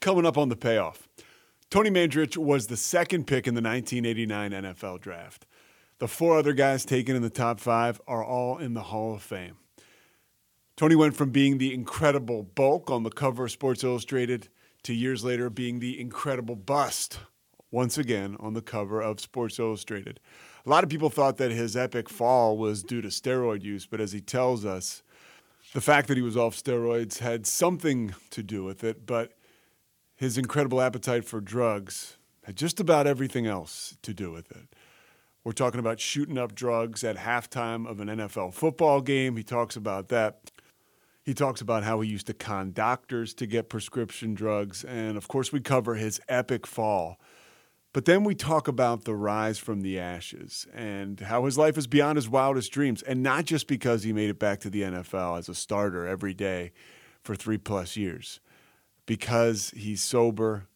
Coming up on the payoff. Tony Mandarich was the second pick in the 1989 NFL draft. The four other guys taken in the top five are all in the Hall of Fame. Tony went from being the incredible bulk on the cover of Sports Illustrated to years later being the incredible bust once again on the cover of Sports Illustrated. A lot of people thought that his epic fall was due to steroid use, but as he tells us, the fact that he was off steroids had something to do with it, but his incredible appetite for drugs had just about everything else to do with it. We're talking about shooting up drugs at halftime of an NFL football game. He talks about that. He talks about how he used to con doctors to get prescription drugs. And of course, we cover his epic fall. But then we talk about the rise from the ashes and how his life is beyond his wildest dreams. And not just because he made it back to the NFL as a starter every day for three plus years, because he's sober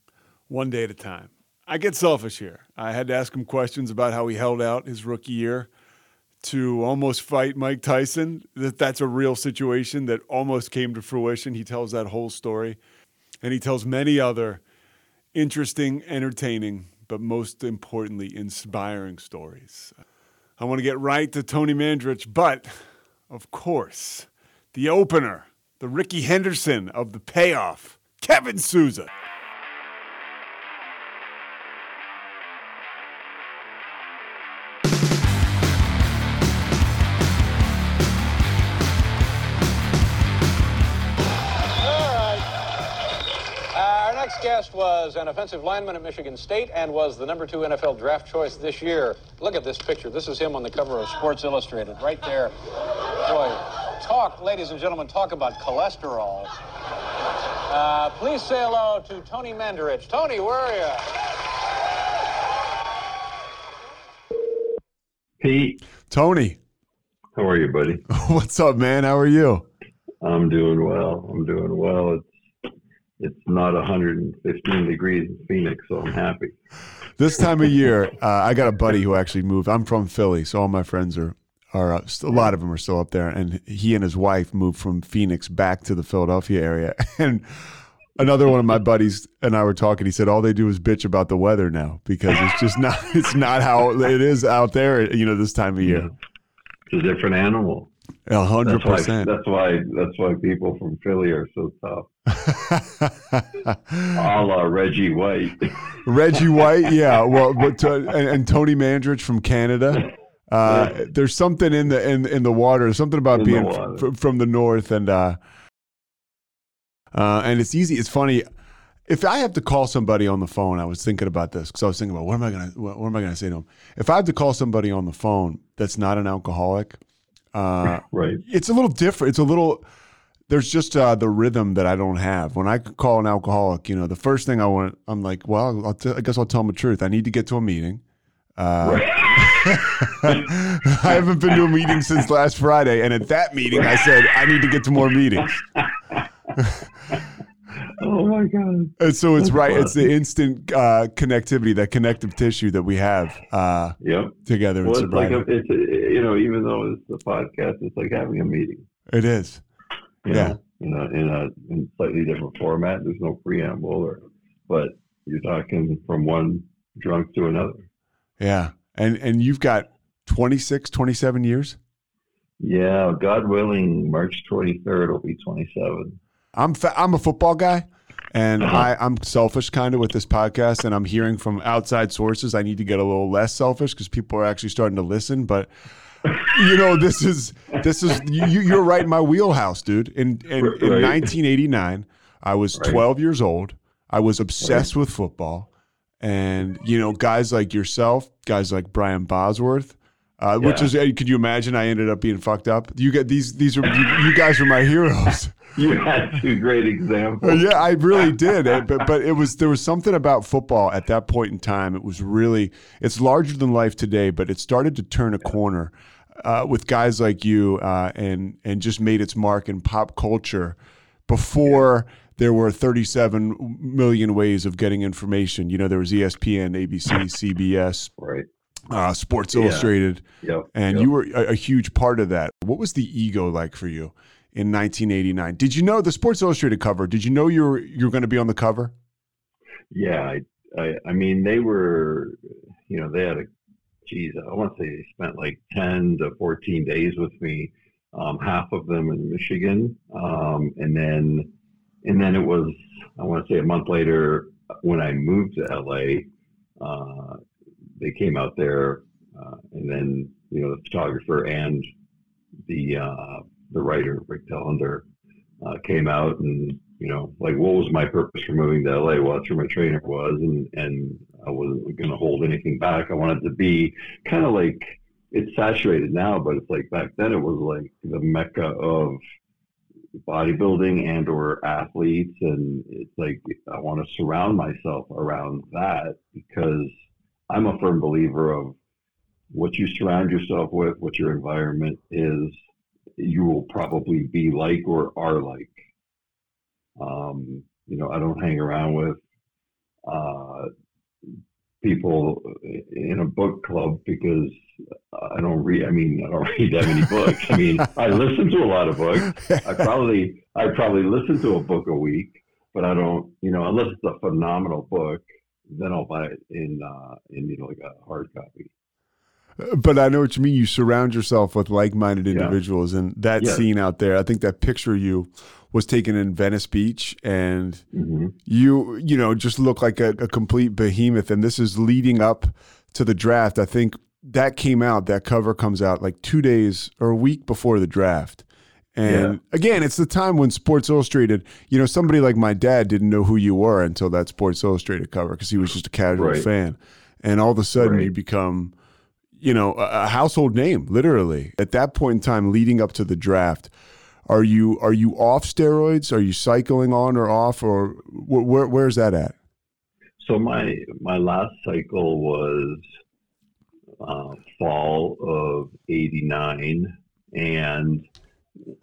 one day at a time. I get selfish here. I had to ask him questions about how he held out his rookie year to almost fight Mike Tyson. That that's a real situation that almost came to fruition. He tells that whole story, and he tells many other interesting, entertaining, but most importantly, inspiring stories. I want to get right to Tony Mandarich, but of course, the opener, the Rickey Henderson of the payoff, Kevin Souza. All right. Our next guest was an offensive lineman at Michigan State and was the number two NFL draft choice this year. Look at this picture. This is him on the cover of Sports Illustrated, right there. Boy, talk, ladies and gentlemen, talk about cholesterol. Uh, please say hello to Tony Mandarich. Tony, where are you? Pete, Tony, how are you, buddy? what's up, man? How are you? I'm doing well. I'm doing well. It's it's not 115 degrees in Phoenix, so I'm happy. This time of year, uh, I got a buddy who actually moved. I'm from Philly, so all my friends are are uh, a lot of them are still up there, and he and his wife moved from Phoenix back to the Philadelphia area. And another one of my buddies and I were talking. He said all they do is bitch about the weather now because it's just not it's not how it is out there. You know, this time of year. It's a different animal. A hundred percent. That's why. That's why people from Philly are so tough. A la Reggie White. Reggie White, yeah. Well, but uh, and, and Tony Mandarich from Canada. Uh, there's something in the in in the water. Something about In being water. f- from the north, and uh, uh, and it's easy. It's funny. If I have to call somebody on the phone, I was thinking about this because I was thinking about what am I gonna what, what am I gonna say to them? If I have to call somebody on the phone that's not an alcoholic, uh, right. it's a little different. It's a little. There's just uh, the rhythm that I don't have. When I call an alcoholic, you know, the first thing I want, I'm like, well, I'll t- I guess I'll tell them the truth. I need to get to a meeting. Uh, I haven't been to a meeting since last Friday, and at that meeting, I said I need to get to more meetings. Oh my God. And so it's That's right. It's the instant uh, connectivity, that connective tissue that we have uh, Yep. together in Well, it's like a, it's a, you know, even though it's a podcast, it's like having a meeting. it is. you Yeah. know, in a in a in slightly different format. There's no preamble, or but you're talking from one drunk to another. Yeah. And and you've got 26, 27 years. Yeah, God willing, March 23rd will be 27. I'm fa- I'm a football guy, and Uh-huh. I I'm selfish kind of with this podcast, and I'm hearing from outside sources I need to get a little less selfish because people are actually starting to listen. But you know, this is this is you, you're right in my wheelhouse, dude. In in, in 1989, I was Right. 12 years old. I was obsessed with football, and you know, guys like yourself, guys like Brian Bosworth. Uh, Which is, uh, could you imagine? I ended up being fucked up. You get these. These are you, you guys are my heroes. You had two great examples. yeah, I really did. Uh, But but it was there was something about football at that point in time. It was really it's larger than life today, but it started to turn a corner uh, with guys like you, uh, and and just made its mark in pop culture before. There were 37 million ways of getting information. You know, there was ESPN, ABC, CBS, Right. uh, Sports Yeah. Illustrated, Yep. and yep. you were a, a huge part of that. What was the ego like for you in 1989? Did you know the Sports Illustrated cover? Did you know you were you were going to be on the cover? Yeah, I, I, I mean, they were, you know, they had a, geez, I want to say they spent like 10 to 14 days with me, um, half of them in Michigan. Um, and then, and then it was, I want to say a month later when I moved to LA, uh, they came out there, uh, and then, you know, the photographer and the, uh, the writer, Rick Telander, uh, came out and you know like what was my purpose for moving to LA? Well, that's where my trainer was, and and I wasn't going to hold anything back. I wanted to be kind of like it's saturated now, but it's like back then it was like the mecca of bodybuilding and or athletes and it's like I want to surround myself around that because I'm a firm believer of what you surround yourself with, what your environment is, you will probably be like or are like. Um, you know, I don't hang around with uh, people in a book club because I don't read. I mean, I don't read that many books. I mean, I listen to a lot of books. I probably I probably listen to a book a week, but I don't. You know, unless it's a phenomenal book, then I'll buy it in uh, in you know like a hard copy. But I know what you mean. You surround yourself with like-minded Yeah. individuals, and that Yes. scene out there. I think that picture of you was taken in Venice Beach, and hmm you you know just look like a, a complete behemoth. And this is leading up to the draft. I think that came out. That cover comes out like two days or a week before the draft. And Yeah. again, it's the time when Sports Illustrated, you know, somebody like my dad didn't know who you were until that Sports Illustrated cover because he was just a casual Right. fan. And all of a sudden Right. you become, you know, a, a household name, literally. At that point in time, leading up to the draft, are you are you off steroids? Are you cycling on or off, or wh- where where's that at? So my my last cycle was uh, fall of '89, and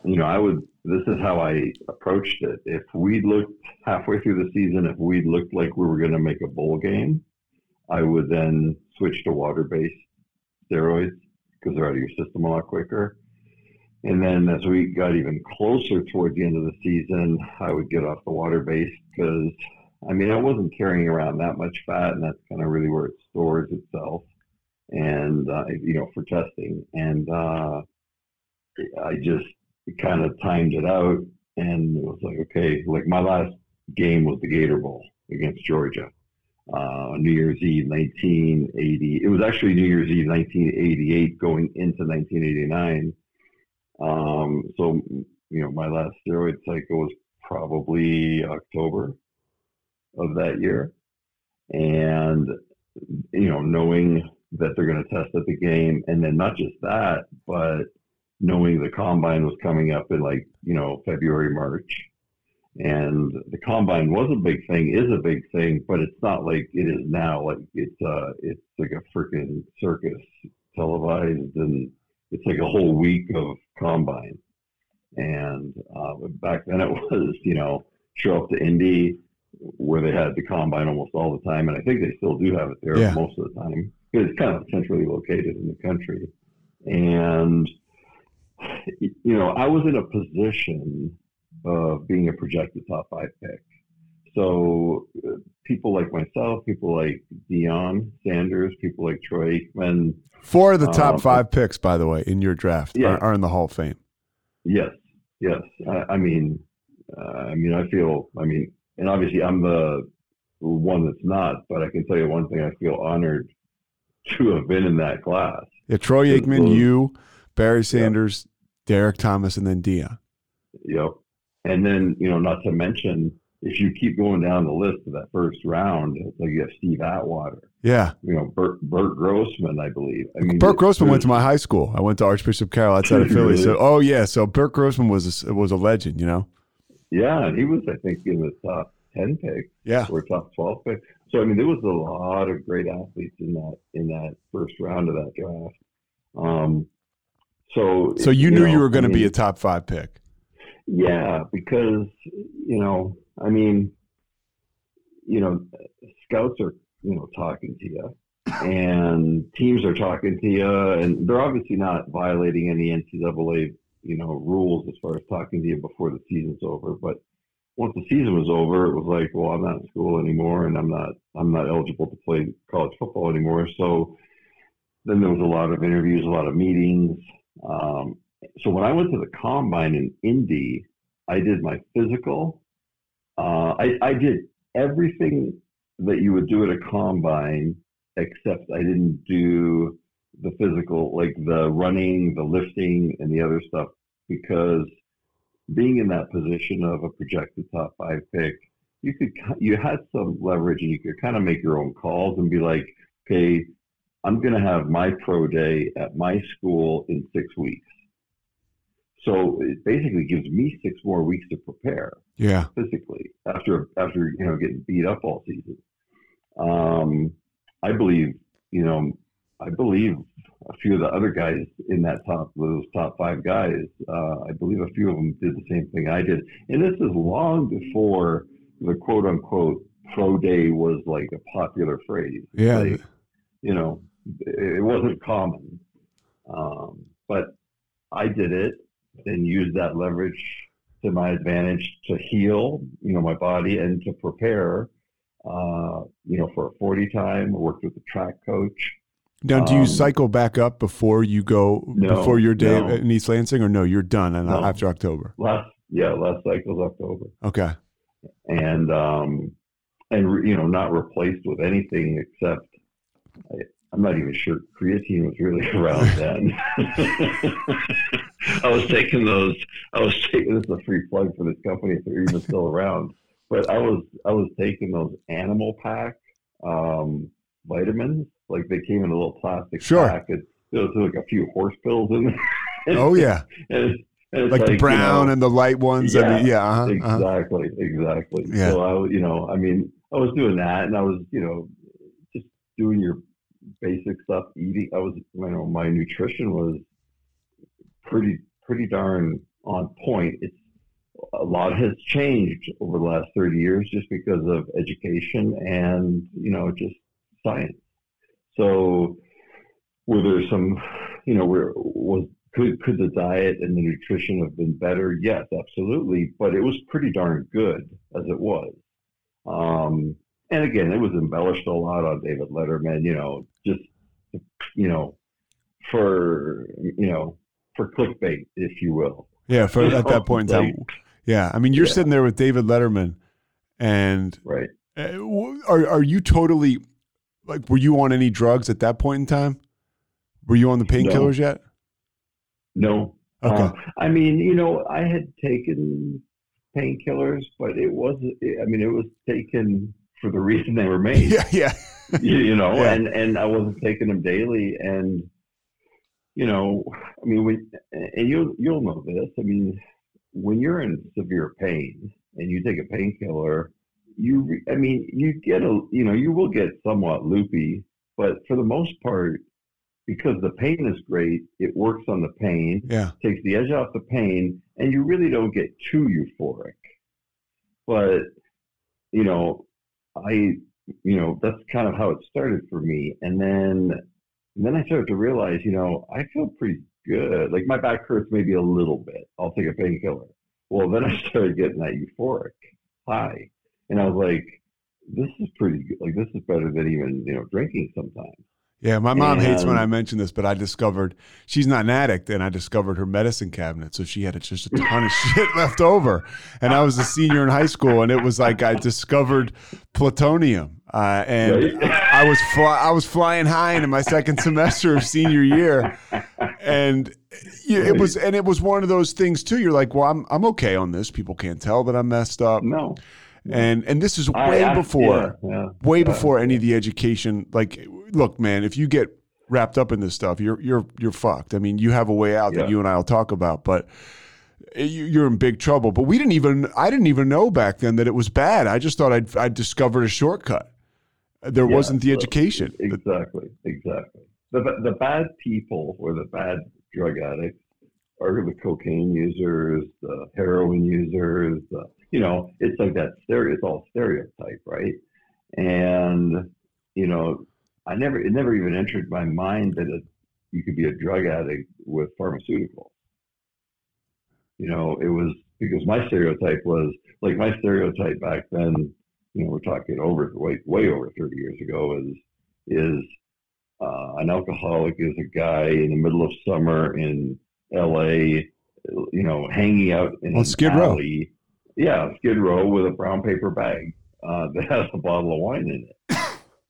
you know I would. This is how I approached it. If we looked halfway through the season, if we looked like we were going to make a bowl game, I would then switch to water-based steroids because they're out of your system a lot quicker. And then as we got even closer towards the end of the season, I would get off the water-based because I mean, I wasn't carrying around that much fat, and that's kind of really where it stores itself, and uh, you know, for testing. And uh, I just kind of timed it out, and it was like, okay, like my last game was the Gator Bowl against Georgia, uh, New Year's Eve, 1980. It was actually New Year's Eve, 1988, going into 1989. Um, so, you know, my last steroid cycle was probably October of that year. And, you know, knowing that they're going to test at the game. And then not just that, but knowing the combine was coming up in like, you know, February, March. And the combine was a big thing, is a big thing, but it's not like it is now. Like it's uh it's like a freaking circus televised and it's like a whole week of combine. And uh, back then it was, you know, show up to Indy where they had the combine almost all the time, and I think they still do have it there Yeah. most of the time because it's kind of centrally located in the country. And you know, I was in a position of being a projected top five pick. So uh, people like myself, people like Deion Sanders, people like Troy Aikman, Four of the top Um, five picks, by the way, in your draft Yeah. are, are in the Hall of Fame. Yes, yes. I, I mean, uh, I mean, I feel. I mean, and obviously, I'm the one that's not. But I can tell you one thing: I feel honored to have been in that class. Yeah, Troy Aikman, those- you, Barry Sanders, Derrick Thomas, and then Dia. Yep. And then, you know, not to mention if you keep going down the list of that first round, like you have Steve Atwater, Yeah. you know, Burt, Burt Grossman, I believe. I mean, Burt Grossman went to my high school. I went to Archbishop Carroll outside of Philly. So, oh yeah. So Burt Grossman was a, was a legend. You know. Yeah, and he was, I think, in the top ten pick Yeah. or top twelve pick. So I mean, there was a lot of great athletes in that in that first round of that draft. Um, so So you knew know, you were going to be mean, a top five pick. Yeah, because you know, I mean, you know, scouts are you know talking to you, and teams are talking to you, and they're obviously not violating any NCAA you know rules as far as talking to you before the season's over. But once the season was over, it was like, well, I'm not in school anymore, and I'm not I'm not eligible to play college football anymore. So then there was a lot of interviews, a lot of meetings. Um, so when I went to the combine in Indy, I did my physical. Uh, I, I did everything that you would do at a combine, except I didn't do the physical, like the running, the lifting, and the other stuff, because being in that position of a projected top five pick, you could you had some leverage and you could kind of make your own calls and be like, okay, I'm going to have my pro day at my school in six weeks. So it basically gives me six more weeks to prepare Yeah. physically after after you know getting beat up all season. Um, I believe you know I believe a few of the other guys in that top those top five guys. Uh, I believe a few of them did the same thing I did, and this is long before the quote unquote pro day was like a popular phrase. Yeah. Like, you know, it wasn't common. Um, but I did it and used that leverage to my advantage to heal, you know, my body and to prepare, uh, you know, for a 40 time. I worked with a track coach. Now, do you Um, cycle back up before you go No, before your day no. in East Lansing, or no? You're done and No. after October. Last, yeah, last cycle's October. Okay. And, um, and, you know, not replaced with anything except, I, I'm not even sure creatine was really around then. I was taking those. I was taking this is a free plug for this company if they're even still around. But I was I was taking those Animal Pak um, vitamins. Like they came in a little plastic Sure. pack. It, there was like a few horse pills in there. Oh yeah, and and it's like, the you brown know, and the light ones. I mean, yeah. Uh-huh, uh-huh. Exactly, exactly. Yeah. So I, you know, I mean, I was doing that, and I was, you know, just doing your basic stuff. Eating, I was, you know, my nutrition was pretty, pretty darn on point. It's a lot has changed over the last thirty years, just because of education and you know, just science. So, were there some, you know, where was could could the diet and the nutrition have been better? Yes, absolutely. But it was pretty darn good as it was. Um, and again, it was embellished a lot on David Letterman. You know, just you know, for you know, for clickbait, if you will. Yeah, for at that point in time. Yeah, I mean, you're Yeah. sitting there with David Letterman, and Right. uh, are are you totally like? Were you on any drugs at that point in time? Were you on the painkillers yet? No. Okay. Uh, I mean, you know, I had taken painkillers, but it wasn't. I mean, it was taken for the reason they were made. yeah, yeah, you, you know, Yeah. and and I wasn't taking them daily, and you know, I mean, when and you'll you'll know this. I mean, when you're in severe pain and you take a painkiller, you, I mean, you get a, you know, you will get somewhat loopy, but for the most part, because the pain is great, it works on the pain yeah. takes the edge off the pain, and you really don't get too euphoric. But you know, I you know that's kind of how it started for me, and then and then I started to realize, you know, I feel pretty good. Like my back hurts maybe a little bit. I'll take a painkiller. Well, then I started getting that euphoric high, and I was like, this is pretty good. Like this is better than even you know drinking sometimes. Yeah, my mom hates when I mention this, but I discovered she's not an addict, and I discovered her medicine cabinet, so she had just a ton of shit left over. And I was a senior in high school, and it was like I discovered plutonium, uh, and Right. I was fly, I was flying high in my second semester of senior year, and yeah, it was and it was one of those things too. You're like, well, I'm I'm okay on this. People can't tell that I'm messed up. No. And and this is way I- before yeah, yeah, way yeah. before any of the education like look man if you get wrapped up in this stuff you're you're you're fucked. I mean you have a way out that you and i'll talk about but eh, you- you're in big trouble. But we didn't even i didn't even know back then that it was bad. I just thought i'd, I'd discovered a shortcut. There wasn't the so- education. Exactly, exactly. The the bad people or the bad drug addicts are the cocaine users, the heroin users. The, you know, it's like that stereo. It's all stereotype, right? And you know, I never it never even entered my mind that it, you could be a drug addict with pharmaceuticals. You know, it was because my stereotype was like my stereotype back then. You know, we're talking over way way over thirty years ago. Is is uh, an alcoholic is a guy in the middle of summer in L.A. You know, hanging out in On Skid Row. alley. Yeah, Skid Row with a brown paper bag uh, that has a bottle of wine in it,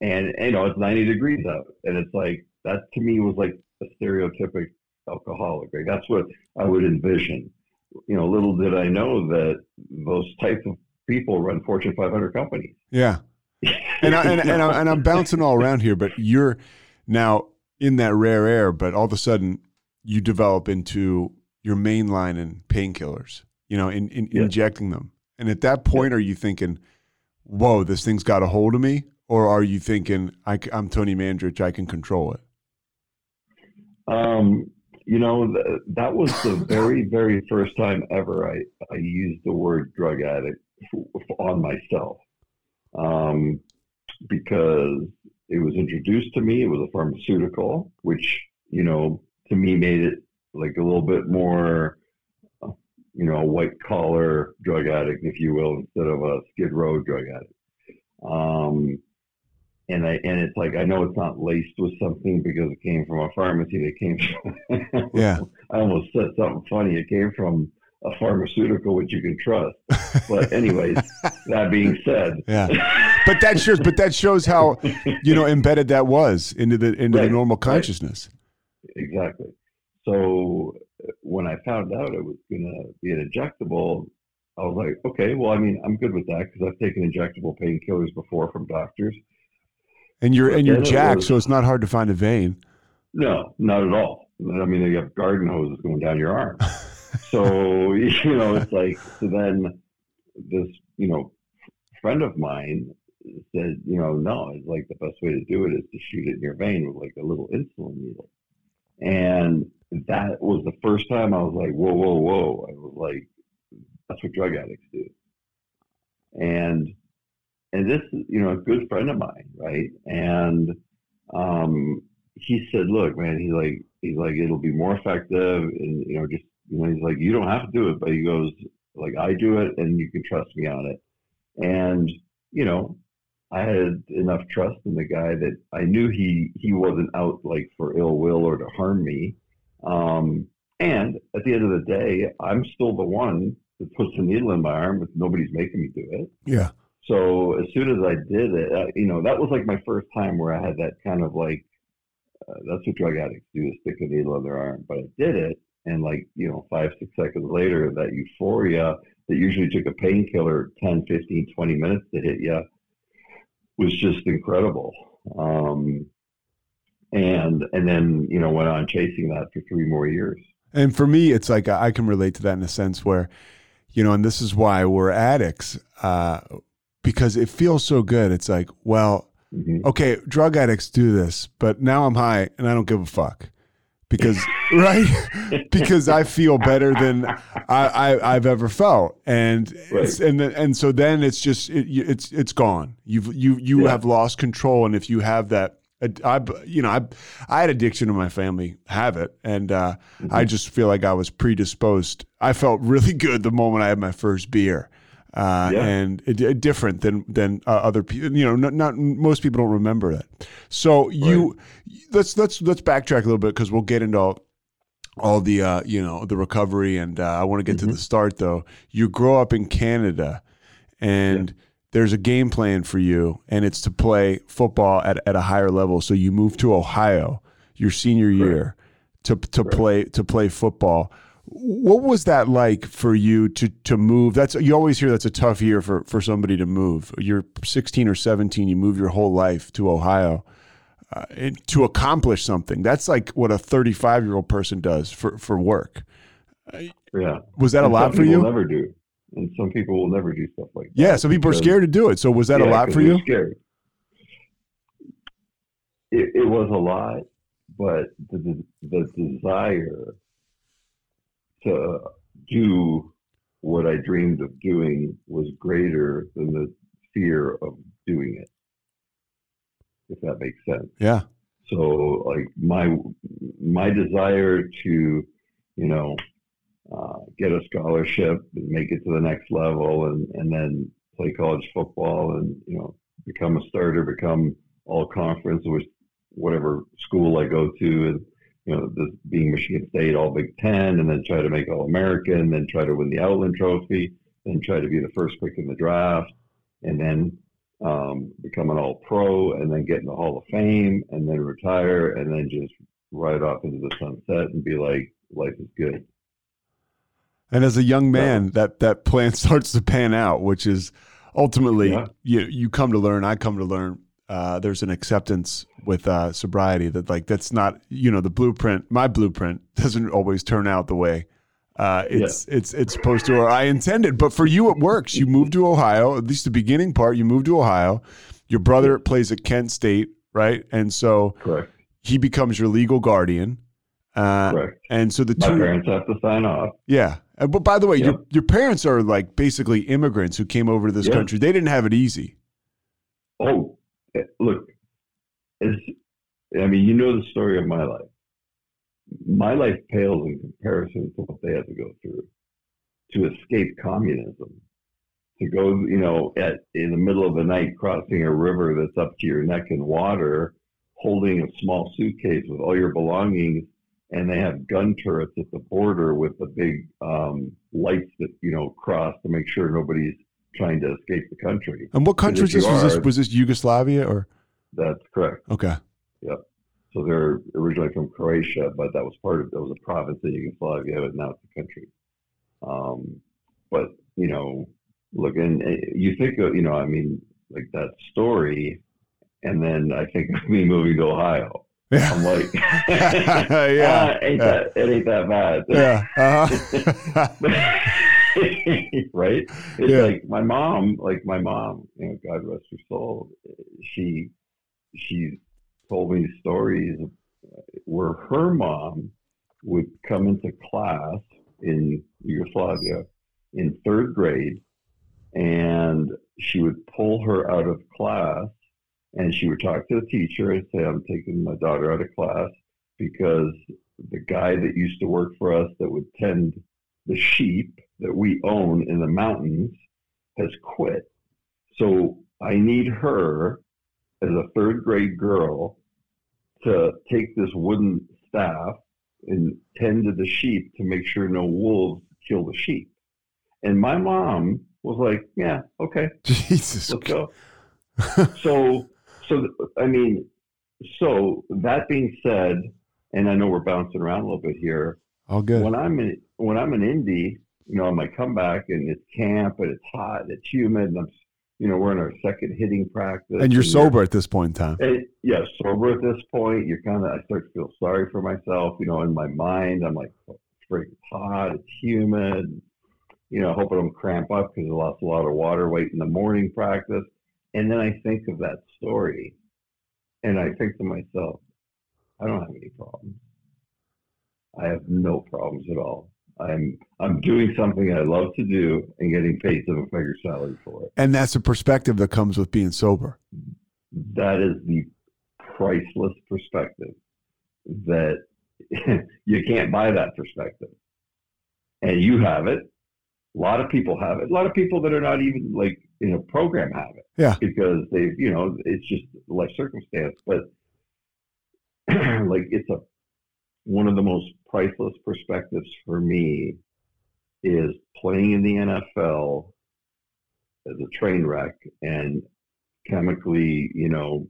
and you know it's ninety degrees out, and it's like that to me was like a stereotypic alcoholic. Right? That's what I would envision. You know, little did I know that those types of people run Fortune 500 companies. yeah and, I, and, and, I, and i'm bouncing all around here but you're now in that rare air but all of a sudden you develop into your main line in painkillers you know in, in Yeah. injecting them and at that point are you thinking whoa this thing's got a hold of me or are you thinking I, am tony mandarich i can control it Um, you know, th- that was the very, very first time ever I, I used the word drug addict f- on myself. Um, because it was introduced to me, it was a pharmaceutical, which, you know, to me made it like a little bit more, you know, a white collar drug addict, if you will, instead of a skid row drug addict. Um, and I and it's like I know it's not laced with something because it came from a pharmacy. That came from Yeah. I almost said something funny. It came from a pharmaceutical which you can trust. But anyways, that being said, yeah but that shows but that shows how you know embedded that was into the into the Right, normal right. consciousness exactly. So when I found out it was going to be an injectable, I was like, okay, well, I mean, I'm good with that because I've taken injectable painkillers before from doctors. and you're and you're jacked was- so it's not hard to find a vein No, not at all. I mean, you have garden hoses going down your arm. so you know, it's like so. Then this, you know, friend of mine said, you know, no, it's like the best way to do it is to shoot it in your vein with like a little insulin needle. And that was the first time I was like, whoa, whoa, whoa. I was like, that's what drug addicts do. And and this, you know, a good friend of mine, right? And um, he said, look, man, he's like, he's like, it'll be more effective, and you know, just you know, he's like, you don't have to do it, but he goes, like, I do it, and you can trust me on it. And you know, I had enough trust in the guy that I knew he he wasn't out like for ill will or to harm me. Um, and at the end of the day, I'm still the one that puts the needle in my arm if nobody's making me do it. yeah So as soon as I did it, uh, you know, that was like my first time where I had that kind of like, uh, that's what drug addicts do, is stick a needle in their arm. But I did it, and like, you know, five, six seconds later, that euphoria that usually took a painkiller 10, 15, 20 minutes to hit you was just incredible. Um, and and then you know went on chasing that for three more years. And for me, it's like I can relate to that in a sense where, you know, and this is why we're addicts, uh, because it feels so good. It's like, well, Mhm. okay, drug addicts do this, but now I'm high and I don't give a fuck. Because right, because I feel better than I, I I've ever felt, and it's, and and so then it's just it, it's it's gone. You've you you Yeah. have lost control, and if you have that, I you know I I had addiction in my family, have it, and uh, I just feel like I was predisposed. I felt really good the moment I had my first beer. Uh, Yeah. and different than than uh, other people. You know, not, not most people don't remember that. So you let's let's let's backtrack a little bit because we'll get into all, all the uh, you know the recovery, and uh, I want to get to the start though. You grow up in Canada, and there's a game plan for you, and it's to play football at, at a higher level. So you move to Ohio your senior year to to play to play football. What was that like for you to to move? That's you always hear that's a tough year for for somebody to move. You're 16 or 17, you move your whole life to Ohio. Uh, to accomplish something. That's like what a 35 year old person does for, for work. Yeah. Was that and a lot for you? Never do, and some people will never do stuff like that. Yeah, some people are scared to do it. So was that yeah, a lot for you? Scared. It, it was a lot, but the the desire to do what I dreamed of doing was greater than the fear of doing it if that makes sense. Yeah. So like my my desire to, you know, uh, get a scholarship and make it to the next level, and and then play college football, and you know, become a starter, become all conference, with whatever school I go to, and you know, this being Michigan State, all Big Ten, and then try to make All American, then try to win the Outland Trophy, then try to be the first pick in the draft, and then um, become an all pro, and then get in the Hall of Fame, and then retire, and then just ride off into the sunset and be like, life is good. And as a young man, so, that that plan starts to pan out, which is ultimately yeah. you you come to learn. I come to learn. Uh, there's an acceptance with uh, sobriety that like that's not you know the blueprint. My blueprint doesn't always turn out the way uh, it's yeah. it's it's supposed to, or I intended. But for you, it works. You moved to Ohio. At least the beginning part, you moved to Ohio. Your brother plays at Kent State, right? And so correct. He becomes your legal guardian. Uh, correct. And so the My two parents have to sign off. Yeah. Uh, but by the way, your your parents are like basically immigrants who came over to this country. They didn't have it easy. Oh, look, it's, I mean, you know the story of my life my life pales in comparison to what they had to go through to escape communism. To go, you know, at in the middle of the night crossing a river that's up to your neck in water, holding a small suitcase with all your belongings, and they have gun turrets at the border with the big um, lights that you know cross to make sure nobody's trying to escape the country. And what country was this? Was this was this Yugoslavia or? That's correct. Okay. Yep. So they're originally from Croatia, but that was part of that was a province in Yugoslavia, but now it's a country. Um, but you know, look, and you think of, you know, I mean, like that story, and then I think of me moving to Ohio. Yeah. I'm like, yeah, ain't yeah. that it ain't that bad. Yeah. Uh-huh. right? It's yeah. like my mom, like my mom, you know, God rest her soul. She, she told me stories where her mom would come into class in Yugoslavia in third grade and she would pull her out of class and she would talk to the teacher and say, I'm taking my daughter out of class because the guy that used to work for us that would tend the sheep that we own in the mountains has quit. So I need her as a third grade girl to take this wooden staff and tend to the sheep to make sure no wolves kill the sheep. And my mom was like, "Yeah, okay, Jesus, let's go." so, so I mean, so that being said, and I know we're bouncing around a little bit here. All good. When I'm in when I'm in Indy, you know, I might come back and it's camp and it's hot and it's humid and I'm you know, we're in our second hitting practice. And you're and sober at this point in time. And, yeah, sober at this point. You're kind of, I start to feel sorry for myself. You know, in my mind, I'm like, oh, it's freaking hot, it's humid. You know, hoping I don't cramp up because I lost a lot of water weight in the morning practice. And then I think of that story and I think to myself, I don't have any problems. I have no problems at all. I'm I'm doing something I love to do and getting paid seven figure salary for it. And that's a perspective that comes with being sober. That is the priceless perspective that you can't buy that perspective. And you have it. A lot of people have it. A lot of people that are not even like in a program have it. Yeah. Because they've, you know, it's just life circumstance. But like it's a one of the most priceless perspectives for me is playing in the NFL as a train wreck and chemically, you know,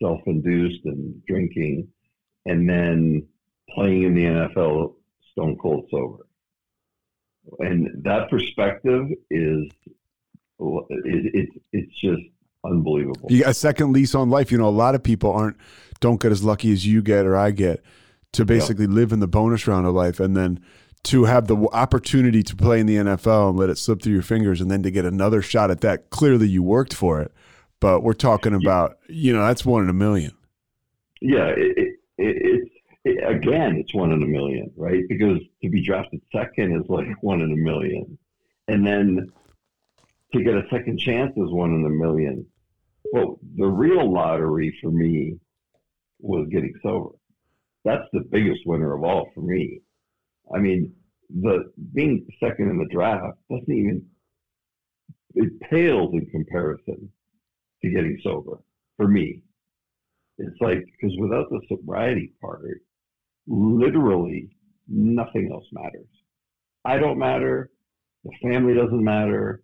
self-induced and drinking, and then playing in the NFL stone cold sober. and that perspective is it, it, it's just unbelievable. You got a second lease on life. You know, a lot of people aren't don't get as lucky as you get or I get to basically yeah. live in the bonus round of life and then to have the opportunity to play in the NFL and let it slip through your fingers and then to get another shot at that. Clearly you worked for it. But we're talking about, you know, that's one in a million. Yeah, it, it, it's it, again, it's one in a million, right? Because to be drafted second is like one in a million, and then to get a second chance is one in a million. Well, the real lottery for me was getting sober. That's the biggest winner of all for me. I mean, the being second in the draft doesn't even it pales in comparison to getting sober for me. It's like because without the sobriety part, literally nothing else matters. I don't matter. The family doesn't matter.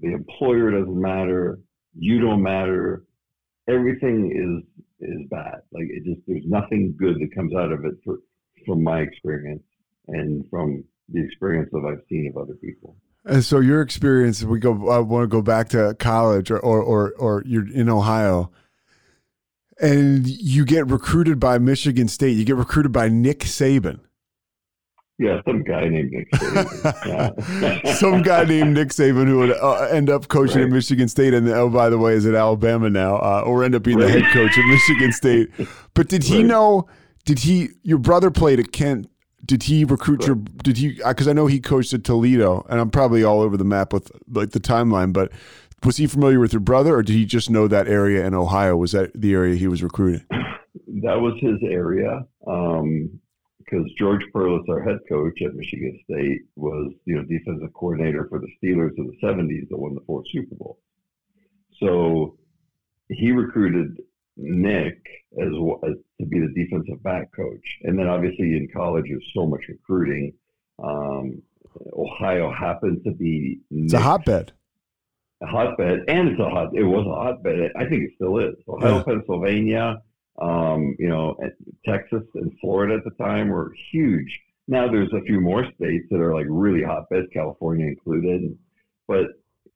The employer doesn't matter. You don't matter. Everything is is bad. Like it just there's nothing good that comes out of it for, from my experience and from the experience that I've seen of other people. And so your experience, we go. I want to go back to college, or or or, or you're in Ohio and you get recruited by Michigan State. You get recruited by Nick Saban. Yeah, some guy named Nick Saban. some guy named Nick Saban who would uh, end up coaching right. at Michigan State, and oh, by the way, is at Alabama now, uh, or end up being right. the head coach at Michigan State. But did he right. know? Did he? Your brother played at Kent. Did he recruit your? Did he? Because I know he coached at Toledo, and I'm probably all over the map with like the timeline. But was he familiar with your brother, or did he just know that area in Ohio? Was that the area he was recruiting? That was his area. Um, because George Perles, our head coach at Michigan State, was you know defensive coordinator for the Steelers in the '70s that won the fourth Super Bowl. So he recruited Nick as, as to be the defensive back coach, and then obviously in college there's so much recruiting. Um, Ohio happened to be it's a hotbed a hotbed, and it's a hot. It was a hotbed. I think it still is. Ohio, yeah. Pennsylvania, um, you know, Texas and Florida at the time were huge. Now there's a few more states that are like really hotbeds, California included. But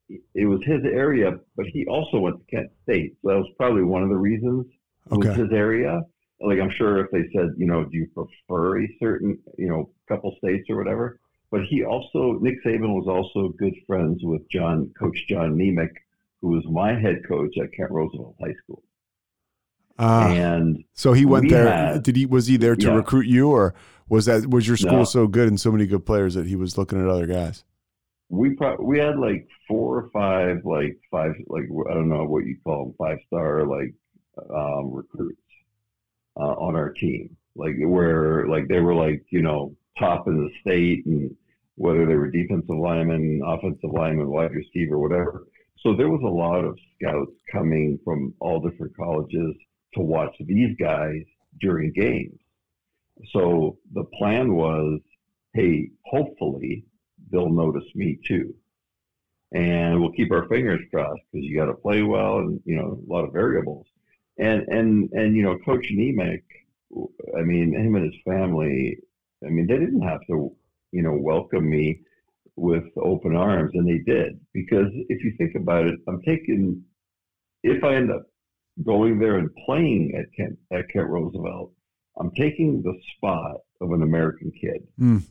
it was his area. But he also went to Kent State, so that was probably one of the reasons. Okay. Was his area. Like I'm sure if they said, you know, do you prefer a certain, you know, couple states or whatever, but he also, Nick Saban was also good friends with John, Coach John Nemec, who was my head coach at Kent Roosevelt High School. Uh, and so he went there. Had, did he was he there to yeah. recruit you, or was that was your school no. so good and so many good players that he was looking at other guys? We pro- we had like four or five like five like I don't know what you call them five star like um, recruits uh, on our team like where like they were like you know top in the state and whether they were defensive linemen, offensive linemen, wide receiver, whatever. So there was a lot of scouts coming from all different colleges to watch these guys during games. So the plan was, hey, hopefully they'll notice me too. And we'll keep our fingers crossed because you got to play well and, you know, a lot of variables. And, and, and, you know, Coach Nemec, I mean, him and his family, I mean, they didn't have to you know, welcome me with open arms, and they did. Because if you think about it, I'm taking, if I end up going there and playing at Kent, at Kent Roosevelt, I'm taking the spot of an American kid. Mm.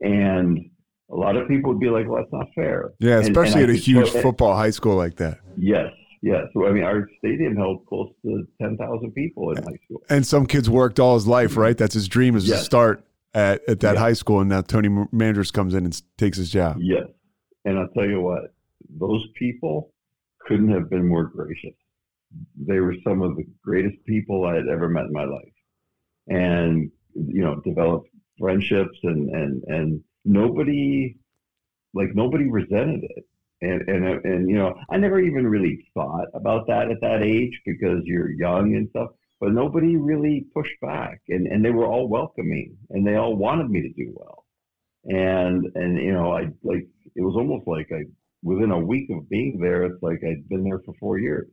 And a lot of people would be like, well, that's not fair. Yeah, especially and, and at a huge football high school like that. Yes, yes. So, I mean, our stadium held close to 10,000 people in high school. And some kids worked all his life, right? That's his dream is yes. to start at, at that yeah. high school, and now Tony Manders comes in and takes his job. Yes, and I'll tell you what, those people couldn't have been more gracious. They were some of the greatest people I had ever met in my life, and you know, developed friendships, and and and nobody, like nobody resented it. And, and and you know I never even really thought about that at that age because you're young and stuff but nobody really pushed back. And, and they were all welcoming and they all wanted me to do well. And and you know i like it was almost like i within a week of being there it's like i'd been there for four years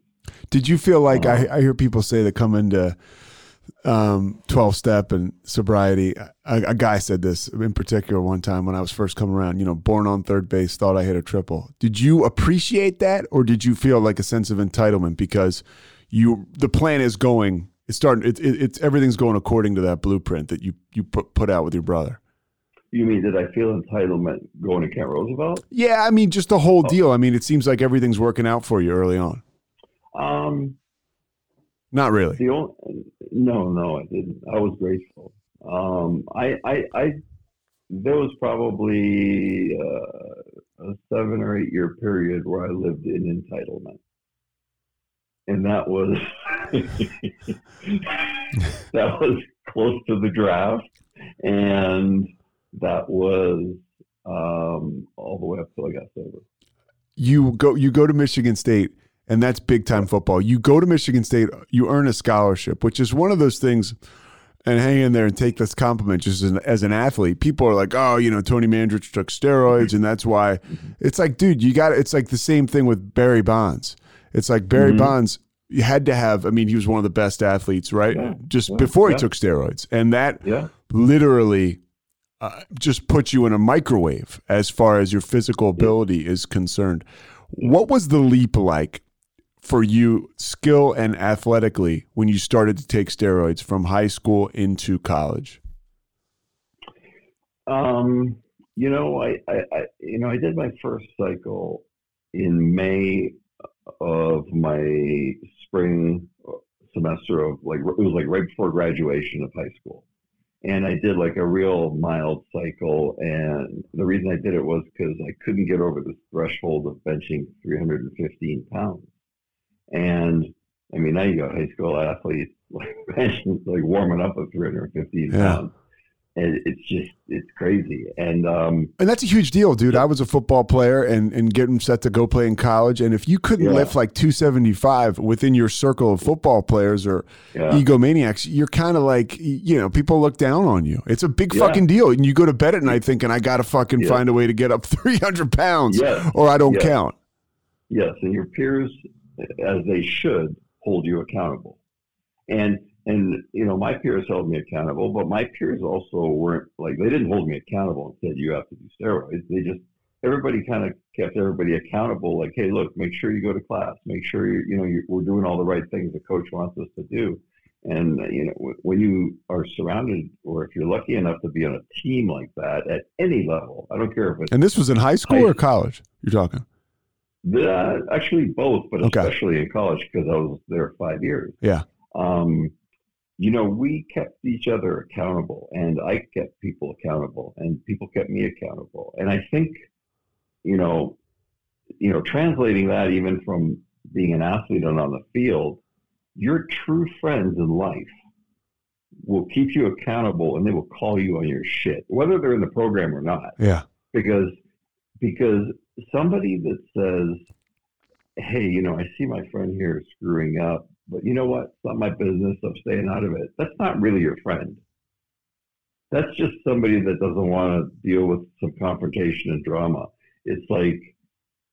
did you feel like uh, I, I hear people say that come into um, 12 step and sobriety. A, a, guy said this in particular one time when I was first coming around, you know, born on third base, thought I hit a triple. Did you appreciate that or did you feel like a sense of entitlement because you, the plan is going, it's starting, it, it, it's everything's going according to that blueprint that you, you put, put out with your brother? You mean did I feel entitlement going to Kent Roosevelt? Yeah, I mean just the whole oh. deal. I mean, it seems like everything's working out for you early on. Um, not really. The only, no, no, I didn't. I was grateful. Um, I, I, I, there was probably uh, a seven or eight year period where I lived in entitlement, and that was that was close to the draft, and that was um, all the way up till I got sober. You go, you go to Michigan State and that's big time football. You go to Michigan State, you earn a scholarship, which is one of those things. And hang in there and take this compliment just as an, as an athlete. People are like, oh, you know, Tony Mandarich took steroids, and that's why. It's like, dude, you got. It's like the same thing with Barry Bonds. It's like Barry mm-hmm. Bonds. You had to have. I mean, he was one of the best athletes, right? Yeah. Just yeah. before he took steroids, and that yeah, literally uh, just puts you in a microwave as far as your physical ability is concerned. What was the leap like for you skill and athletically when you started to take steroids from high school into college? Um, you know, I, I, I, you know, I did my first cycle in May of my spring semester of like it was like right before graduation of high school, and I did like a real mild cycle. And the reason I did it was because I couldn't get over the threshold of benching 315 pounds. And I mean, now you got high school athletes like like warming up at 315 yeah. pounds. And it's just it's crazy, and um, and that's a huge deal, dude. I was a football player and and getting set to go play in college, and if you couldn't yeah. lift like 275 within your circle of football players or yeah. egomaniacs, you're kind of like you know people look down on you. It's a big yeah. fucking deal, and you go to bed at night thinking I got to fucking find a way to get up 300 pounds, or I don't count. Yes, and your peers as they should hold you accountable. And and you know, my peers held me accountable, but my peers also weren't like they didn't hold me accountable and said you have to do steroids. They just everybody kind of kept everybody accountable. Like, hey, look, make sure you go to class. Make sure you you know you, we're doing all the right things the coach wants us to do. And you know, when you are surrounded, or if you're lucky enough to be on a team like that at any level, I don't care if it's. And this was in high school high, or college. You're talking. Uh, actually, both, but okay. especially in college because I was there five years. Yeah. Um, you know, we kept each other accountable, and I kept people accountable, and people kept me accountable. And I think, you know, you know, translating that even from being an athlete and on the field, your true friends in life will keep you accountable, and they will call you on your shit, whether they're in the program or not. Yeah. Because because somebody that says, hey, you know, I see my friend here screwing up, but you know what? It's not my business. I'm staying out of it. That's not really your friend. That's just somebody that doesn't want to deal with some confrontation and drama. It's like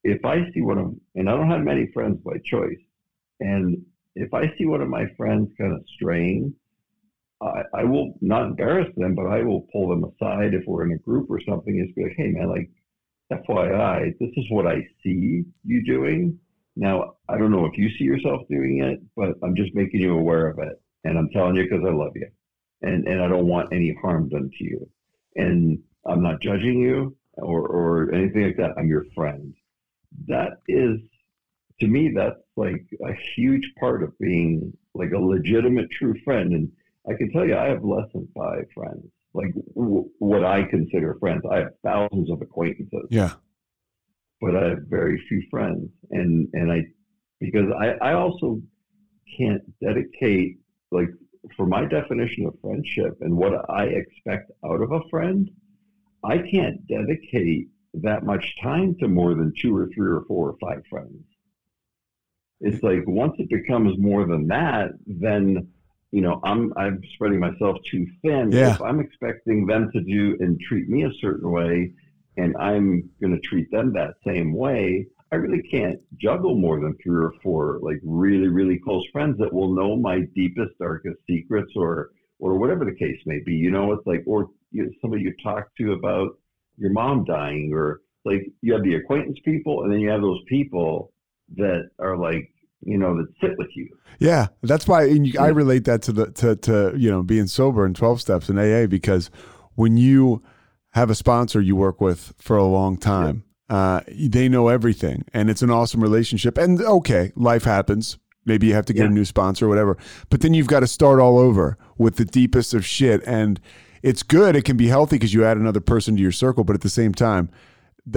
if I see one of, and I don't have many friends by choice, and if I see one of my friends kind of straying, I, I will not embarrass them, but I will pull them aside if we're in a group or something. Is be like, hey man, like FYI, this is what I see you doing. Now, I don't know if you see yourself doing it, but I'm just making you aware of it. And I'm telling you because I love you. And, and I don't want any harm done to you. And I'm not judging you or, or anything like that. I'm your friend. That is, to me, that's like a huge part of being like a legitimate true friend. And I can tell you, I have less than five friends like w- what I consider friends. I have thousands of acquaintances. Yeah. But I have very few friends. And and I because I, I also can't dedicate like for my definition of friendship and what I expect out of a friend, I can't dedicate that much time to more than two or three or four or five friends. It's like once it becomes more than that, then you know, I'm I'm spreading myself too thin. Yeah. If I'm expecting them to do and treat me a certain way, and I'm going to treat them that same way, I really can't juggle more than three or four like really, really close friends that will know my deepest, darkest secrets or or whatever the case may be. You know, it's like or you know, somebody you talk to about your mom dying or like you have the acquaintance people and then you have those people that are like you know that sit with you. Yeah that's why you, i relate that to the to, to you know being sober in 12 steps in aa because when you have a sponsor you work with for a long time uh, they know everything and it's an awesome relationship and okay life happens. Maybe you have to get yeah. a new sponsor or whatever but then you've got to start all over with the deepest of shit and it's good it can be healthy because you add another person to your circle but at the same time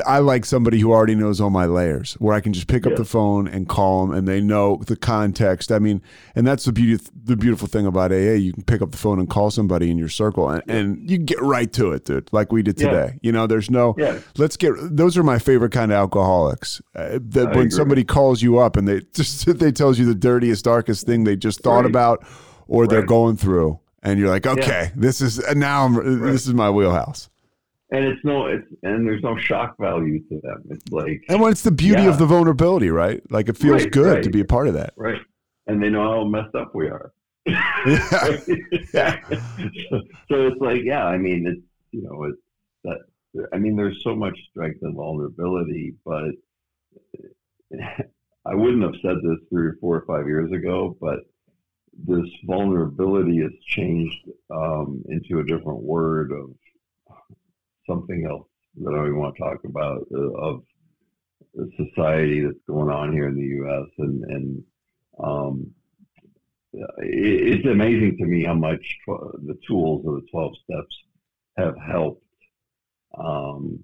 I like somebody who already knows all my layers, where I can just pick yeah. up the phone and call them, and they know the context. I mean, and that's the beauty, the beautiful thing about AA. You can pick up the phone and call somebody in your circle, and, and you get right to it, dude. Like we did today. Yeah. You know, there's no. Yeah. Let's get. Those are my favorite kind of alcoholics. Uh, that when agree. somebody calls you up and they just they tells you the dirtiest, darkest thing they just thought right. about, or right. they're going through, and you're like, okay, this is now. I'm, right. This is my wheelhouse and it's no it's and there's no shock value to them it's like and when it's the beauty yeah. of the vulnerability right like it feels right, good right. to be a part of that right and they know how messed up we are yeah. yeah. so, so it's like yeah i mean it's you know it's that i mean there's so much strength and vulnerability but i wouldn't have said this three or four or five years ago but this vulnerability has changed um, into a different word of something else that I want to talk about uh, of society that's going on here in the U.S. and and um, it, it's amazing to me how much the tools of the twelve steps have helped um,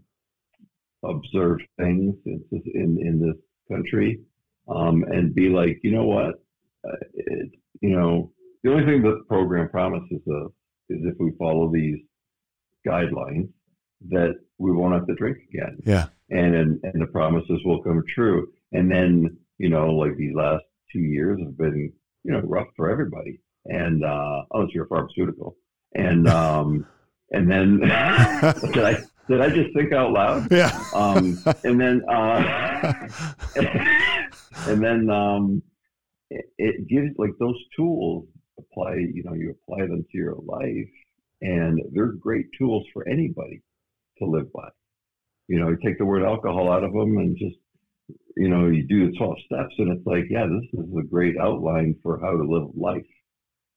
observe things in in, in this country um, and be like, you know what, uh, it, you know, the only thing that the program promises us is if we follow these guidelines that we won't have to drink again. Yeah. And and, and the promises will come true. And then, you know, like these last two years have been, you know, rough for everybody. And uh unless you're a pharmaceutical. And um and then did I did I just think out loud? Yeah. Um and then uh and then um it, it gives like those tools apply, you know, you apply them to your life and they're great tools for anybody to live by. You know, you take the word alcohol out of them and just, you know, you do the 12 steps and it's like, yeah, this is a great outline for how to live life,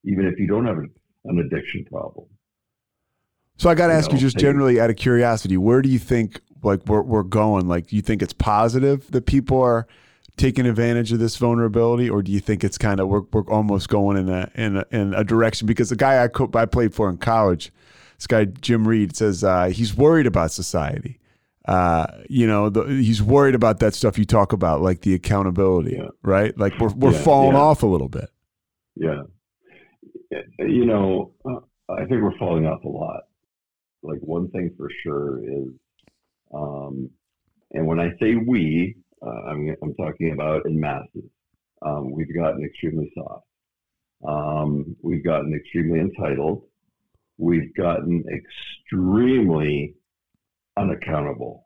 even if you don't have an addiction problem. So I got to ask know, you just generally out of curiosity, where do you think like we're, we're going? Like, you think it's positive that people are taking advantage of this vulnerability, or do you think it's kind of we're, we're almost going in a in a, in a direction? Because the guy I co- I played for in college, this guy Jim Reid says uh, he's worried about society. Uh, you know, the, he's worried about that stuff you talk about, like the accountability, yeah. right? Like we're we're yeah, falling yeah. off a little bit. Yeah, you know, uh, I think we're falling off a lot. Like one thing for sure is, um, and when I say we, uh, I'm I'm talking about in masses. Um, we've gotten extremely soft. Um, we've gotten extremely entitled we've gotten extremely unaccountable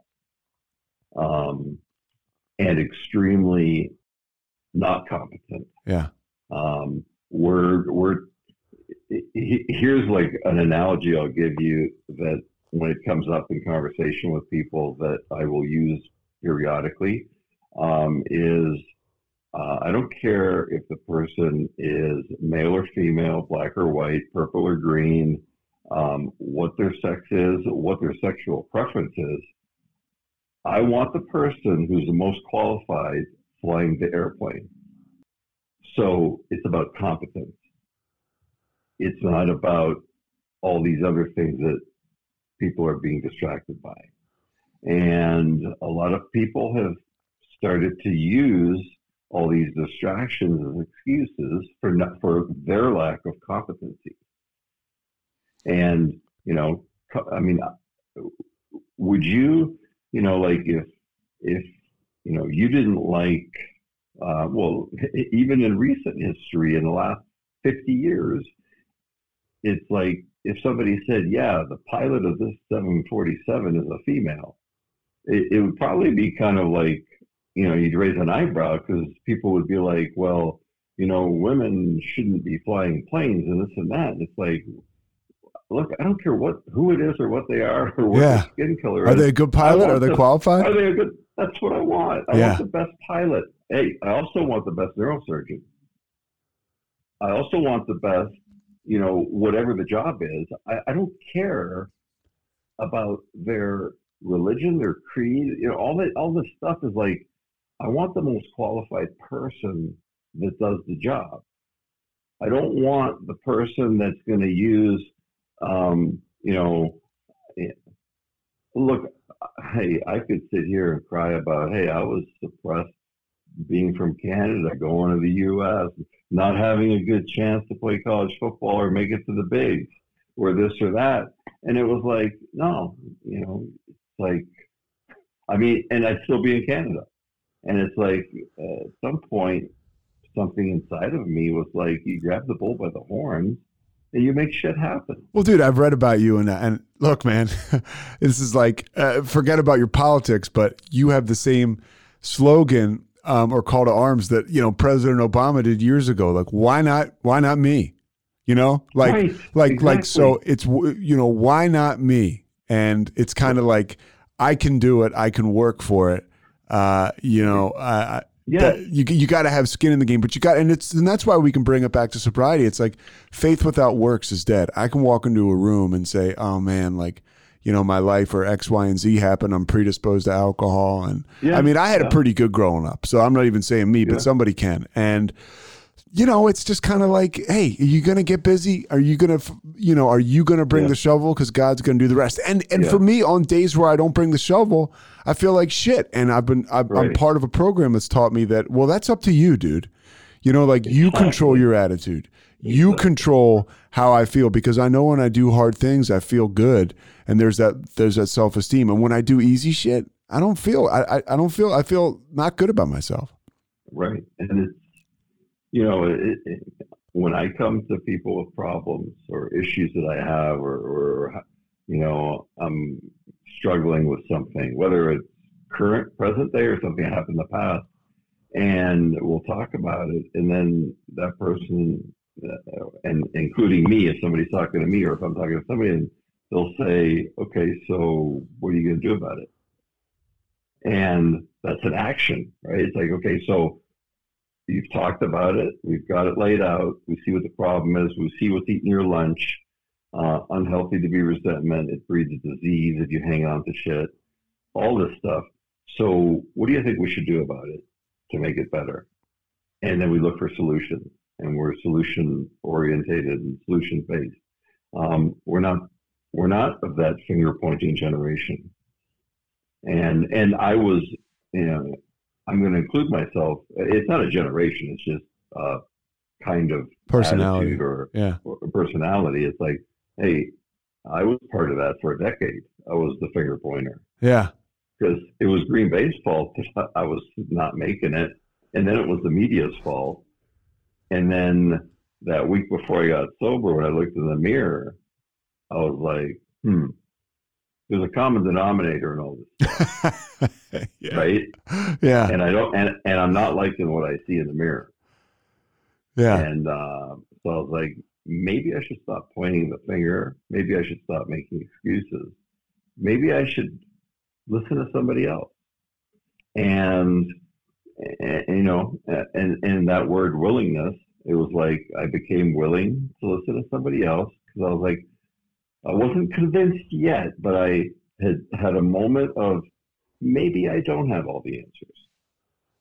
um, and extremely not competent. Yeah. Um, we're we're here's like an analogy I'll give you that when it comes up in conversation with people that I will use periodically um, is uh, I don't care if the person is male or female, black or white, purple or green, um, what their sex is, what their sexual preference is. I want the person who's the most qualified flying the airplane. So it's about competence. It's not about all these other things that people are being distracted by. And a lot of people have started to use all these distractions as excuses for not, for their lack of competency. And, you know, I mean, would you, you know, like if, if, you know, you didn't like, uh, well, even in recent history, in the last 50 years, it's like if somebody said, yeah, the pilot of this 747 is a female, it, it would probably be kind of like, you know, you'd raise an eyebrow because people would be like, well, you know, women shouldn't be flying planes and this and that. And it's like, look, I don't care what who it is or what they are or what Yeah. their skin color is. Are they a good pilot? Are they the- qualified? Are they a good? That's what I want. I Yeah. want the best pilot. Hey, I also want the best neurosurgeon. I also want the best, you know, whatever the job is. I, I don't care about their religion, their creed. You know, all that all this stuff is like, I want the most qualified person that does the job. I don't want the person that's going to use, um, you know, eh, look, hey, I could sit here and cry about, hey, I was suppressed being from Canada, going to the U.S., not having a good chance to play college football or make it to the bigs or this or that. And it was like, no, you know, it's like, I mean, and I'd still be in Canada. And it's like, uh, at some point, something inside of me was like, you grab the bull by the horns and you make shit happen. Well, dude, I've read about you, and and look, man, this is like uh, forget about your politics, but you have the same slogan um, or call to arms that you know President Obama did years ago. Like, why not? Why not me? You know, like, Right, like, like. So it's you know, why not me? And it's kind of like I can do it. I can work for it. Uh, you know, I- Yeah. you you got to have skin in the game, but you got and it's and that's why we can bring it back to sobriety. It's like faith without works is dead. I can walk into a room and say, "Oh man, like you know, my life or X, Y, and Z happened. I'm predisposed to alcohol." And Yeah, I mean, I had a pretty good growing up, so I'm not even saying me, Yeah. but somebody can. And you know, it's just kind of like, hey, are you gonna get busy? Are you gonna, you know, are you gonna bring Yeah. the shovel because God's gonna do the rest? And and Yeah. for me, on days where I don't bring the shovel, I feel like shit. And I've been, I've, I'm Right. part of a program that's taught me that. Well, that's up to you, dude. You know, like you control your attitude. You control how I feel because I know when I do hard things, I feel good, and there's that there's that self esteem. And when I do easy shit, I don't feel I, I I don't feel I feel not good about myself. Right. And it's, you know, it, it, when I come to people with problems or issues that I have, or, or, you know, I'm struggling with something, whether it's current, present day, or something that happened in the past, and we'll talk about it. And then that person, uh, and including me, if somebody's talking to me, or if I'm talking to somebody, they'll say, okay, so what are you going to do about it? And that's an action, right? It's like, okay, so you've talked about it, we've got it laid out, we see what the problem is, we see what's eating your lunch. Uh, unhealthy to be resentment, it breeds a disease if you hang on to shit, all this stuff. So, what do you think we should do about it to make it better? And then we look for solutions, and we're solution orientated and solution based. Um, we're not we're not of that finger pointing generation. And and I was, you know, I'm going to include myself. It's not a generation. It's just uh, kind of Personality. or, Yeah. or personality. It's like, hey, I was part of that for a decade. I was the finger pointer Yeah. because it was Green Bay's fault that I was not making it, and then it was the media's fault. And then that week before I got sober, when I looked in the mirror, I was like, hmm, there's a common denominator in all this, yeah. right? Yeah. And I don't, and, and I'm not liking what I see in the mirror. Yeah. And uh, so I was like, maybe I should stop pointing the finger. Maybe I should stop making excuses. Maybe I should listen to somebody else. And, and you know, eh, and and that word willingness, it was like I became willing to listen to somebody else because I was like, I wasn't convinced yet, but I had had a moment of maybe I don't have all the answers,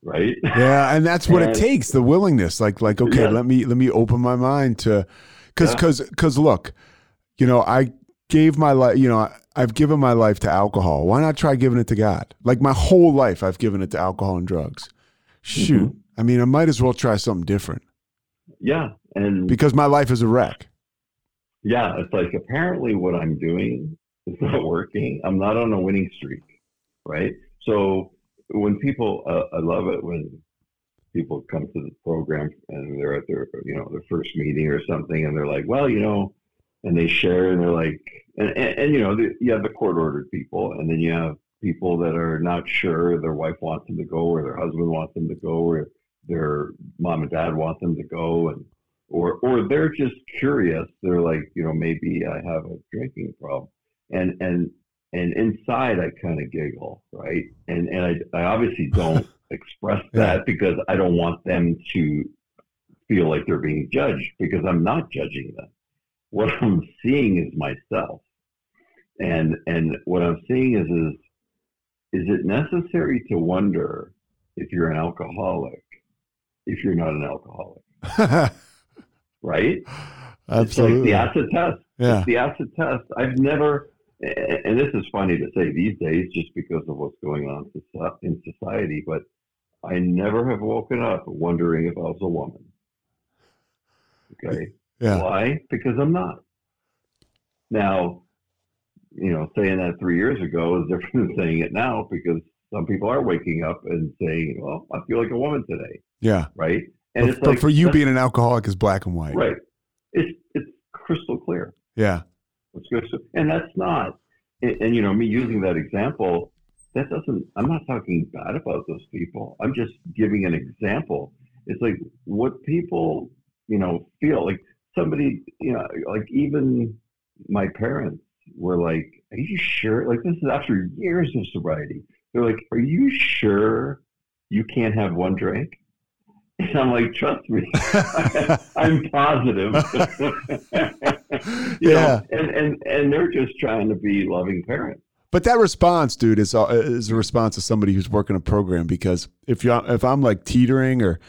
right? yeah and that's what it takes the willingness like like okay Yeah. let me let me open my mind to because Yeah. because because look you know i gave my life you know I, i've given my life to alcohol why not try giving it to god like my whole life i've given it to alcohol and drugs shoot Mm-hmm. i mean i might as well try something different yeah, and because my life is a wreck yeah, it's like apparently what I'm doing is not working. I'm not on a winning streak, right? So when people, uh, I love it when people come to the program and they're at their, you know, their first meeting or something, and they're like, well, you know, and they share and they're like, and and, and you know, the, you have the court ordered people, and then you have people that are not sure their wife wants them to go or their husband wants them to go or their mom and dad want them to go and or or they're just curious they're like you know maybe i have a drinking problem and and and inside i kind of giggle right and and i, I obviously don't express that because i don't want them to feel like they're being judged because i'm not judging them what i'm seeing is myself and and what i'm seeing is is is it necessary to wonder if you're an alcoholic if you're not an alcoholic? right? Absolutely. It's like the acid test. Yeah. It's the acid test. I've never, and this is funny to say these days just because of what's going on in society, but I never have woken up wondering if I was a woman. Okay. Yeah. Why? Because I'm not. Now, you know, saying that three years ago is different than saying it now because some people are waking up and saying, "Well, I feel like a woman today." Yeah. Right. And but, it's but like, for you being an alcoholic is black and white. Right. It's it's crystal clear. Yeah. And that's not. And, and you know, me using that example, that doesn't. I'm not talking bad about those people. I'm just giving an example. It's like what people, you know, feel like somebody, you know, like even my parents were like, "Are you sure?" Like this is after years of sobriety. They're like, "Are you sure you can't have one drink?" And I'm like, "Trust me, I'm positive." yeah, know? and and and they're just trying to be loving parents. But that response, dude, is uh, is a response of somebody who's working a program. Because if you if I'm like teetering or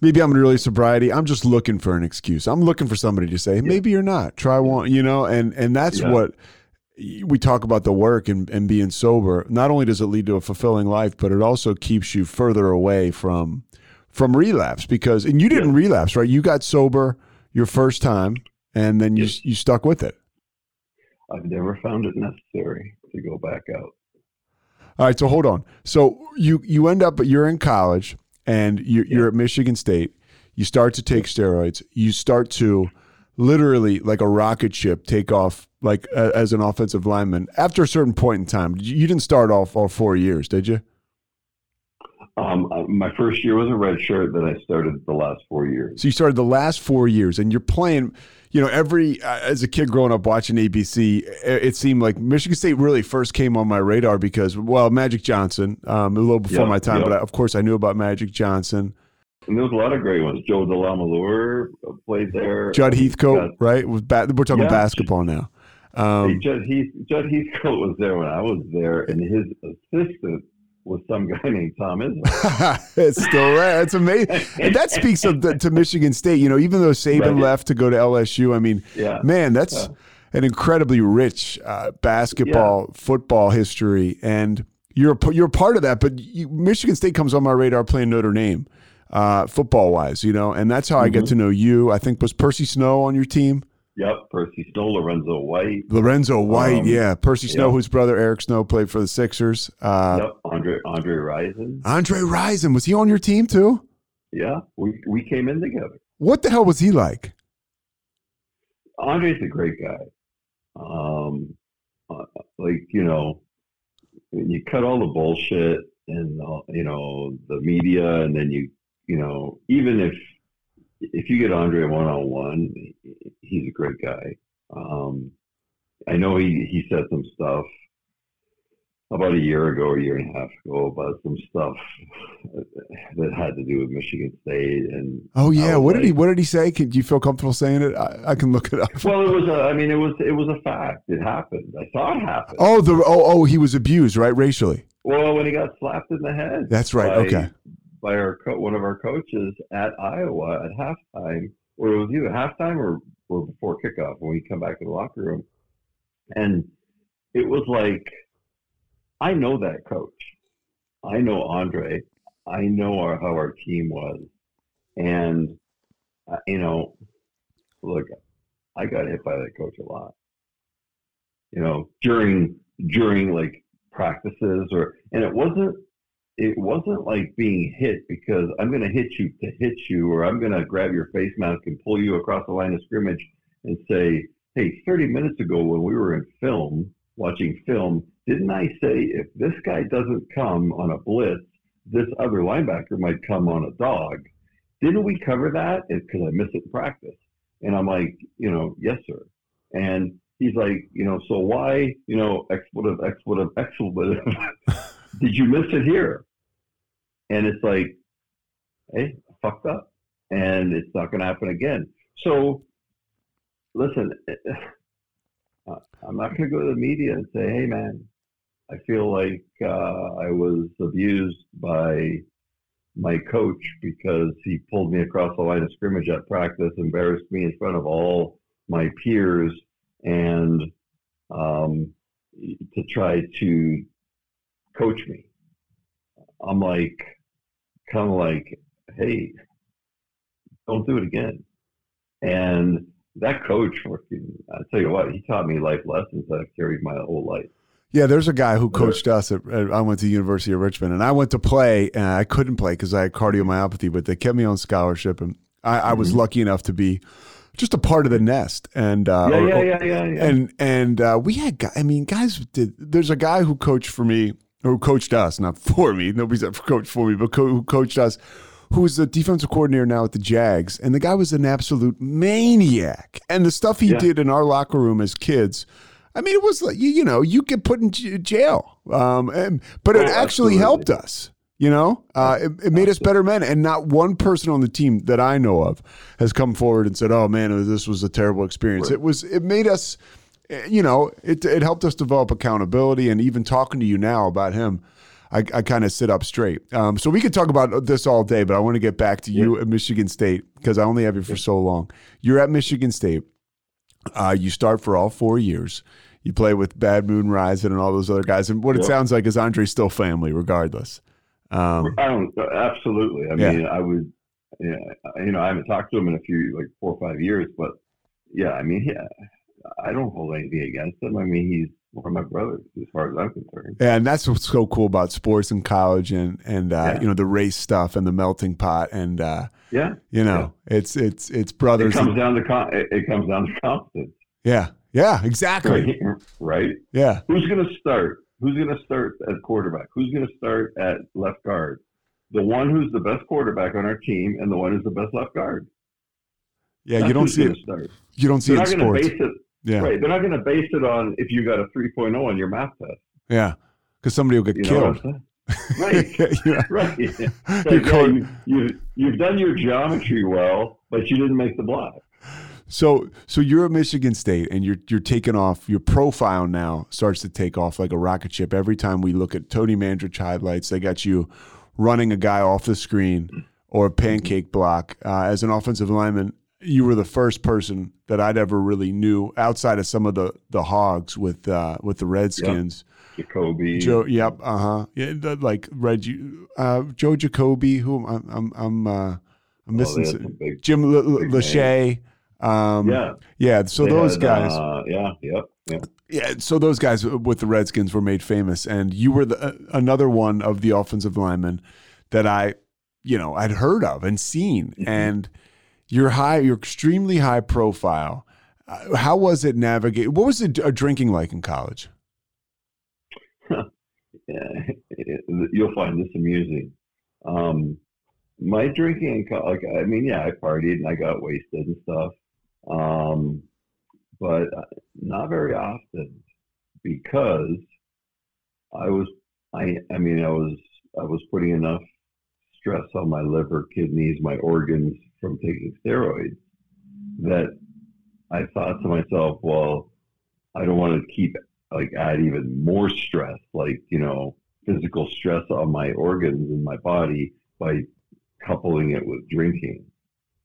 maybe I'm in early sobriety, I'm just looking for an excuse. I'm looking for somebody to say, maybe you're not. Try one, you know, and and that's yeah. what we talk about the work and, and being sober. Not only does it lead to a fulfilling life, but it also keeps you further away from from relapse because and you didn't yeah. relapse, right? You got sober your first time and then you yes. you stuck with it. I've never found it necessary to go back out. All right, so hold on. So you you end up you're in college and you're, yeah. you're at Michigan State. You start to take steroids. You start to literally like a rocket ship take off like uh, as an offensive lineman after a certain point in time you didn't start off all four years did you um, my first year was a red shirt then i started the last four years so you started the last four years and you're playing you know every uh, as a kid growing up watching abc it seemed like michigan state really first came on my radar because well magic johnson um, a little before my time but I, of course i knew about magic johnson and there was a lot of great ones. Joe DeLamielleure played there. Judd Heathcote, right? Was ba- we're talking yeah. basketball now. Um, hey, Judd, Heath, Judd Heathcote was there when I was there, and his assistant was some guy named Tom Izzo. it's still there. It's amazing. and that speaks of the, to Michigan State. You know, even though Saban right. left to go to LSU, I mean, yeah. man, that's yeah. an incredibly rich uh, basketball, yeah. football history, and you're a, you're a part of that. But you, Michigan State comes on my radar playing Notre Dame uh, football wise, you know, and that's how mm-hmm. I get mm-hmm. to know you. I think was Percy Snow on your team. Yep, Percy Snow, Lorenzo White. Lorenzo White, um, yeah. Percy Snow, yep. whose brother Eric Snow played for the Sixers. Uh, yep, Andre Andre Rison. Andre Rison was he on your team too? Yeah, we we came in together. What the hell was he like? Andre's a great guy. Um, uh, like you know, you cut all the bullshit and uh, you know the media, and then you you know, even if if you get Andre one on one, he's a great guy. Um, I know he he said some stuff about a year ago, a year and a half ago, about some stuff that had to do with Michigan State. And oh yeah, what like, did he what did he say? Can do you feel comfortable saying it? I, I, can look it up. Well, it was a, I mean, it was it was a fact. It happened. I saw it happen. Oh, the oh oh he was abused, right, racially. Well, when he got slapped in the head. That's right. By, okay by our co- one of our coaches at Iowa at halftime, or it was either halftime or, or before kickoff when we come back to the locker room, and it was like, I know that coach, I know Andre, I know our, how our team was, and uh, you know, look, I got hit by that coach a lot. You know, during during like practices or and it wasn't it wasn't like being hit because I'm going to hit you to hit you, or I'm going to grab your face mask and pull you across the line of scrimmage and say, hey, 30 minutes ago when we were in film, watching film, didn't I say if this guy doesn't come on a blitz, this other linebacker might come on a dog? Didn't we cover that? Because I missed it in practice. And I'm like, you know, yes, sir. And he's like, you know, so why, you know, expletive, expletive, expletive, did you miss it here? And it's like, hey, fucked up. And it's not going to happen again. So, listen, I'm not going to go to the media and say, hey, man, I feel like uh, I was abused by my coach because he pulled me across the line of scrimmage at practice, embarrassed me in front of all my peers, and um, to try to coach me. I'm like, kind of like, hey, don't do it again. And that coach, I tell you what, he taught me life lessons that I've carried my whole life. Yeah, there's a guy who coached us. At, I went to the University of Richmond, and I went to play, and I couldn't play because I had cardiomyopathy. But they kept me on scholarship, and I, mm-hmm. I was lucky enough to be just a part of the nest. And uh, yeah, yeah, yeah, yeah, yeah, And and uh, we had, I mean, guys did. There's a guy who coached for me, who coached us, not for me. Nobody's ever coached for me, but co- who coached us. Who's the defensive coordinator now at the Jags, and the guy was an absolute maniac. And the stuff he yeah. did in our locker room as kids I mean, it was like you, you know you get put in jail, um, and, but it oh, actually absolutely. helped us. You know, uh, it, it, made us better men, and not one person on the team that I know of has come forward and said, "Oh man, this was a terrible experience." Right. It was. It made us. Eh, you know, it it helped us develop accountability, and even talking to you now about him. I, I kind of sit up straight. Um, so we could talk about this all day, but I want to get back to you yeah. at Michigan State because I only have you for so long. You're at Michigan State. Uh, you start for all four years. You play with Bad Moon Rising and all those other guys. And what yep. it sounds like is Andre's still family, regardless. Um, I don't, absolutely. I yeah. mean, I would, yeah, you know, I haven't talked to him in a few, like four or five years, but yeah, I mean, yeah, I don't hold anything against him. I mean, he's one of my brothers as far as I'm concerned. Yeah, and that's what's so cool about sports and college and and uh, yeah. you know the race stuff and the melting pot and uh, yeah, you know yeah. it's it's it's brothers. It comes down to con- it comes down to confidence. Yeah, yeah, exactly. Right. right? Yeah. Who's going to start? Who's going to start at quarterback? Who's going to start at left guard? The one who's the best quarterback on our team and the one who's the best left guard. Yeah, That's you don't see it. Start. You don't see They're it going to base it. Yeah. Right. They're not going to base it on if you got a 3.0 on your math test. Yeah. Because somebody will get you killed. right. yeah. Right. Like, yeah, you, you, you've done your geometry well, but you didn't make the block. So so you're at Michigan State and you're you're taking off your profile now starts to take off like a rocket ship. Every time we look at Tony Mandarich highlights, they got you running a guy off the screen or a pancake block. Uh, as an offensive lineman, you were the first person that I'd ever really knew outside of some of the the hogs with uh, with the Redskins. Yep. Jacoby. Joe, yep, uh huh. Yeah, the, like Reggie, uh, Joe Jacoby, who I'm I'm I'm, uh, I'm oh, missing. Oh, big, Jim L- Lachey. Um, yeah, yeah. So they those had, guys, uh, yeah, yep, yep. Yeah, so those guys with the Redskins were made famous, and you were the, uh, another one of the offensive linemen that I, you know, I'd heard of and seen. Mm-hmm. And you're high, you're extremely high profile. Uh, how was it navigate? What was it uh, drinking like in college? you'll find this amusing. Um, my drinking, like I mean, yeah, I partied and I got wasted and stuff um, but uh, not very often because I was I I mean I was I was putting enough stress on my liver, kidneys, my organs from taking steroids that I thought to myself, well, I don't want to keep like add even more stress, like you know, physical stress on my organs and my body by coupling it with drinking,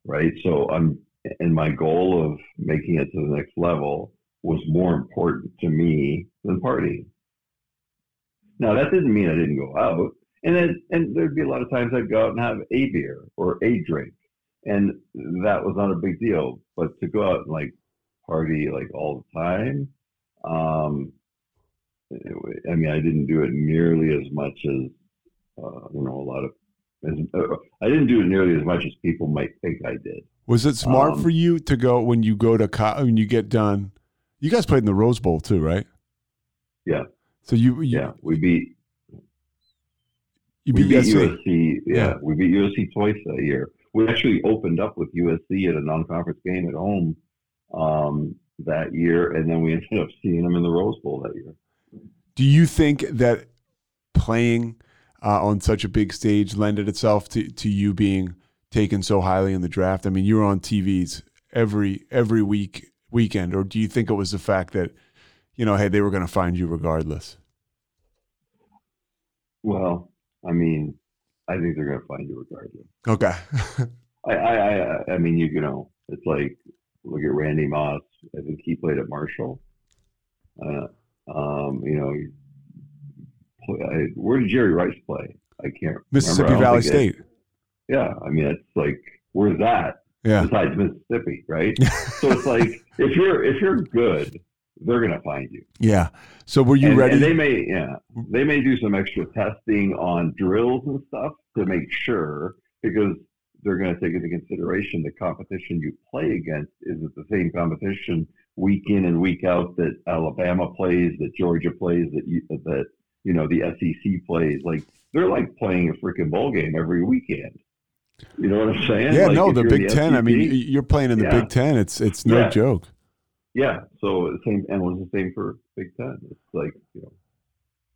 right? So I'm and my goal of making it to the next level was more important to me than partying. Now that didn't mean I didn't go out, and then and there'd be a lot of times I'd go out and have a beer or a drink, and that was not a big deal. But to go out and like party like all the time, um, I mean, I didn't do it nearly as much as uh, you know a lot of. As, uh, I didn't do it nearly as much as people might think I did. Was it smart um, for you to go when you go to co- when you get done? You guys played in the Rose Bowl too, right? Yeah. So you, you yeah, we beat you we beat, beat USC. USC. Yeah, Yeah. we beat USC twice that year. We actually opened up with USC at a non-conference game at home um, that year, and then we ended up seeing them in the Rose Bowl that year. Do you think that playing uh, on such a big stage lended itself to, to you being taken so highly in the draft? I mean, you were on TVs every every week weekend, or do you think it was the fact that you know, hey, they were going to find you regardless? Well, I mean, I think they're going to find you regardless. Okay. I, I, I, I mean, you, you know, it's like look at Randy Moss. I think he played at Marshall. Uh, um, you know, play, I, where did Jerry Rice play? I can't. Mississippi remember. I Valley think it- State. yeah, I mean, it's like where's that Yeah. besides Mississippi, right? so it's like if you're if you're good, they're gonna find you. Yeah. So were you and, ready? and they may, yeah, they may do some extra testing on drills and stuff to make sure because they're going to take into consideration the competition you play against is it the same competition week in and week out that Alabama plays, that Georgia plays, that you, that you know the SEC plays. Like they're like playing a freaking bowl game every weekend. You know what I'm saying? yeah, Like, no, the Big Ten. I mean, you're playing in the Yeah. Big Ten. It's it's no Yeah. joke. Yeah, so the same, and it was the same for Big Ten. It's like you know,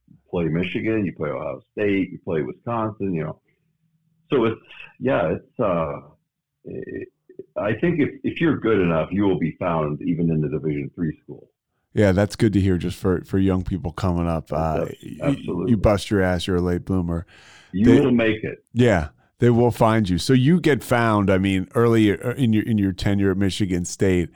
you play Michigan, you play Ohio State, you play Wisconsin. You know, so it's yeah, it's. uh it, I think if if you're good enough, you will be found even in the Division three school. Yeah, that's good to hear. Just for for young people coming up, uh, absolutely. you bust your ass. You're a late bloomer. You They- will make it. Yeah, they will find you. So you get found. I mean, early uh, in your in your tenure at Michigan State,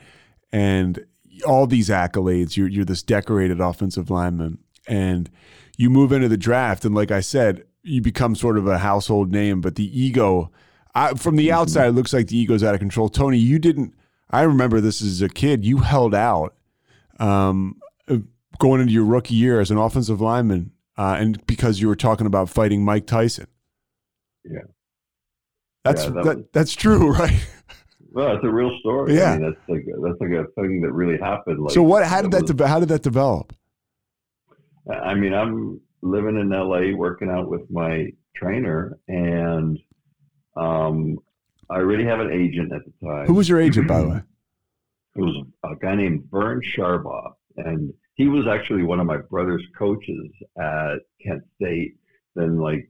and all these accolades. You're you're this decorated offensive lineman, and you move into the draft. And like I said, you become sort of a household name. But the ego, I, from the outside, it looks like the ego's out of control. Tony, you didn't. I remember this as a kid. You held out, um, uh, going into your rookie year as an offensive lineman, uh, and because you were talking about fighting Mike Tyson. Yeah. That's Yeah, that that, was- that's true, right? Well, it's a real story. Yeah. I mean, that's like that's like a thing that really happened. Like, so what? How did that? was- de- how did that develop? I mean, I'm living in LA working out with my trainer, and um, I already have an agent at the time. Who was your agent, by the way? It was a guy named Vern Sharbaugh, and he was actually one of my brother's coaches at Kent State. Then, like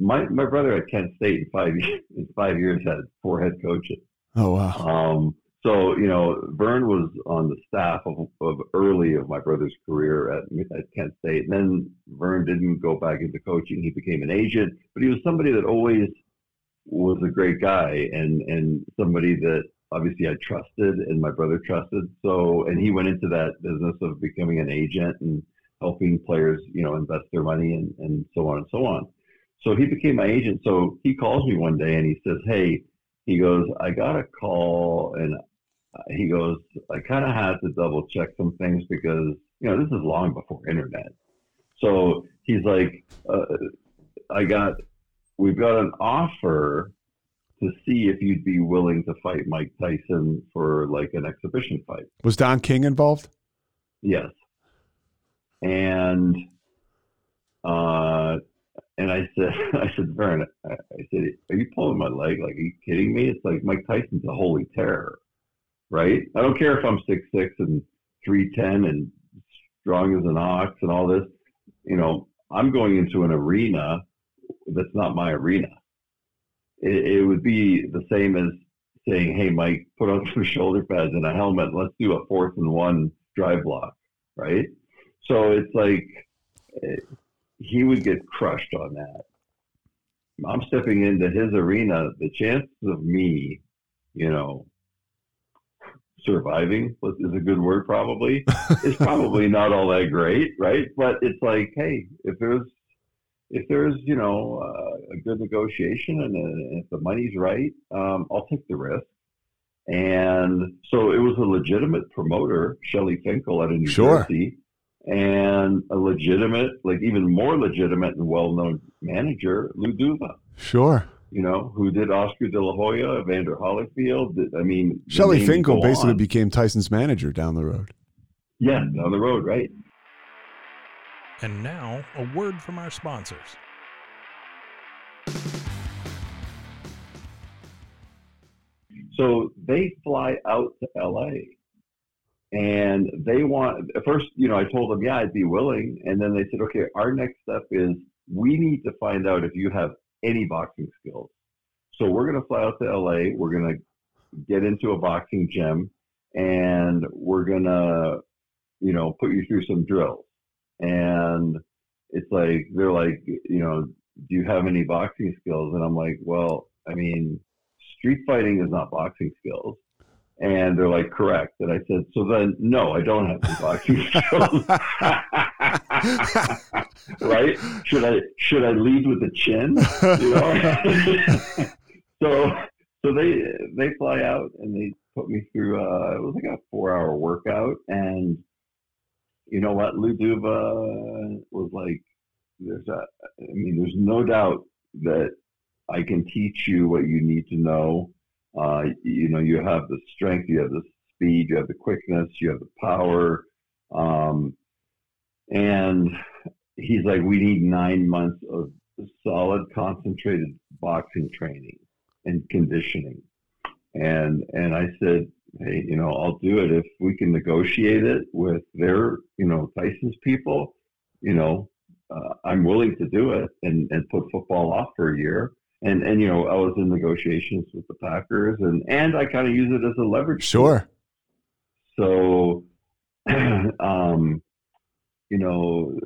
my my brother at Kent State in five in five years had four head coaches. Oh wow. Um, so you know, Vern was on the staff of, of early of my brother's career at, at Kent State. And then Vern didn't go back into coaching; he became an agent. But he was somebody that always was a great guy and and somebody that obviously I trusted and my brother trusted. So and he went into that business of becoming an agent and helping players, you know, invest their money and, and so on and so on. So he became my agent. So he calls me one day and he says, Hey, he goes, I got a call and he goes, I kind of had to double check some things because, you know, this is long before internet. So he's like, uh, I got, we've got an offer to see if you'd be willing to fight Mike Tyson for like an exhibition fight. Was Don King involved? Yes. And uh and I said I said, Vern, I, said, Are you pulling my leg? Like, are you kidding me? It's like Mike Tyson's a holy terror. Right? I don't care if I'm six six and three ten and strong as an ox and all this. You know, I'm going into an arena that's not my arena. It, it would be the same as saying, Hey Mike, put on some shoulder pads and a helmet, let's do a fourth and one drive block, right? So it's like eh, he would get crushed on that. I'm stepping into his arena. The chances of me, you know, surviving is a good word probably is probably not all that great, right? But it's like, hey, if there's if there's you know uh, a good negotiation and uh, if the money's right, um, I'll take the risk. And so it was a legitimate promoter, Shelly Finkel out of New Sure. Jersey, and a legitimate, like even more legitimate and well-known manager, Lou Duva. Sure. You know, who did Oscar De La Hoya, Evander Holyfield. did- I mean, the Shelly Finkel basically on. became Tyson's manager down the road. yeah, down the road, right? And now, a word from our sponsors. So they fly out to LA and they want, at first, you know, I told them, yeah, I'd be willing. And then they said, okay, our next step is we need to find out if you have any boxing skills. So we're going to fly out to LA. We're going to get into a boxing gym and we're going to, you know, put you through some drills. And it's like, they're like, you know, do you have any boxing skills? And I'm like, well, I mean, street fighting is not boxing skills. And they're like, correct. And I said, so then, no, I don't have any boxing skills. right? Should I should I lead with the chin? You know? so so they they fly out and they put me through. Uh, it was like a four hour workout, and you know what? Lou Duva was like, "There's a, I mean, there's no doubt that I can teach you what you need to know. Uh, you know, you have the strength, you have the speed, you have the quickness, you have the power. Um, and he's like, we need nine months of solid, concentrated boxing training and conditioning. And and I said, hey, you know, I'll do it if we can negotiate it with their, you know, Tyson's people. You know, uh, I'm willing to do it and and put football off for a year and and you know I was in negotiations with the Packers, and and I kind of use it as a leverage. Sure. Tool. So, um, you know,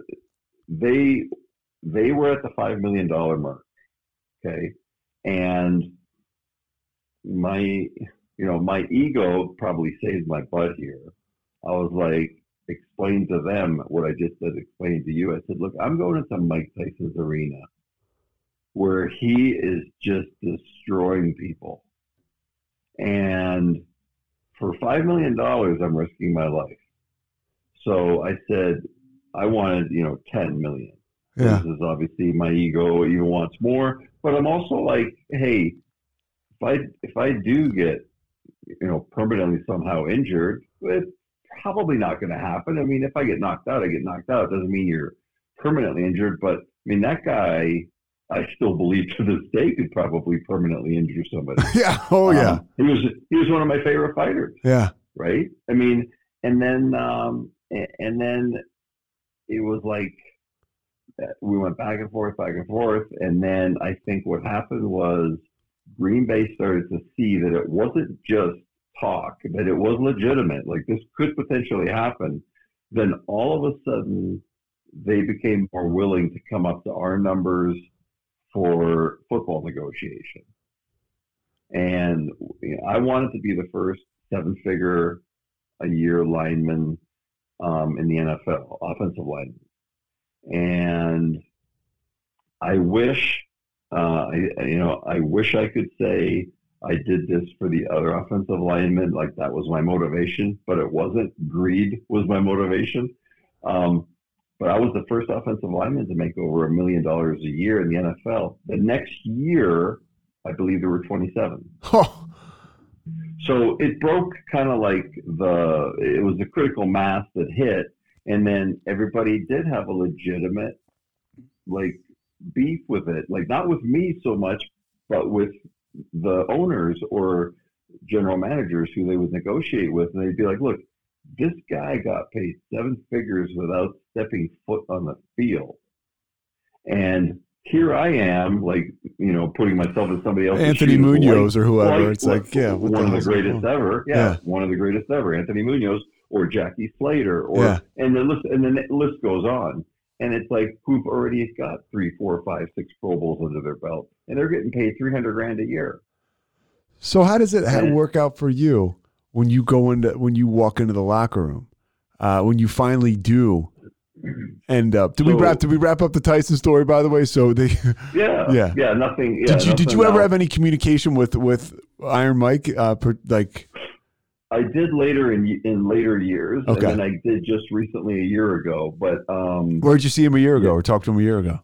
they they were at the five million dollar mark, okay, and my you know my ego probably saved my butt here. I was like, explain to them what I just said. Explain to you. I said, look, I'm going into Mike Tyson's arena where he is just destroying people. And for $5 million, I'm risking my life. So I said, I wanted, you know, 10 million. Yeah. This is obviously my ego even wants more, but I'm also like, hey, if I if I do get, you know, permanently somehow injured, it's probably not going to happen. I mean, if I get knocked out, I get knocked out. It doesn't mean you're permanently injured, but I mean that guy I still believe to this day could probably permanently injure somebody. yeah. Oh yeah. Um, he was he was one of my favorite fighters. Yeah. Right. I mean, and then um, and then it was like uh, we went back and forth, back and forth, and then I think what happened was Green Bay started to see that it wasn't just talk, that it was legitimate. Like this could potentially happen. Then all of a sudden, they became more willing to come up to our numbers for football negotiation. And you know, I wanted to be the first seven figure a year lineman um, in the NFL, offensive lineman. And I wish, uh, I, you know, I wish I could say I did this for the other offensive linemen, like that was my motivation, but it wasn't. Greed was my motivation. Um, but I was the first offensive lineman to make over a million dollars a year in the NFL. The next year, I believe there were 27. Oh. So it broke kind of like the, it was the critical mass that hit. And then everybody did have a legitimate, like, beef with it. Like, not with me so much, but with the owners or general managers who they would negotiate with. And they'd be like, look, this guy got paid seven figures without stepping foot on the field. And here I am, like, you know, putting myself in somebody else's Anthony shoes, Munoz like, or whoever. like, it's like, yeah, what one the of the greatest ever. Yeah, Yeah. one of the greatest ever. Anthony Munoz or Jackie Slater, or Yeah. and the list and the list goes on. And it's like who've already got three, four, five, six Pro Bowls under their belt, and they're getting paid three hundred grand a year. So how does it Yeah. work out for you when you go into when you walk into the locker room? Uh, when you finally do end up, did we wrap? Did we wrap up the Tyson story? By the way, so they Yeah, Yeah. yeah. Nothing. Yeah, did you did you ever have any communication with with Iron Mike? Uh, per, like I did later in in later years, Okay. and then I did just recently a year ago. But um, where'd you see him a year ago Yeah. or talk to him a year ago?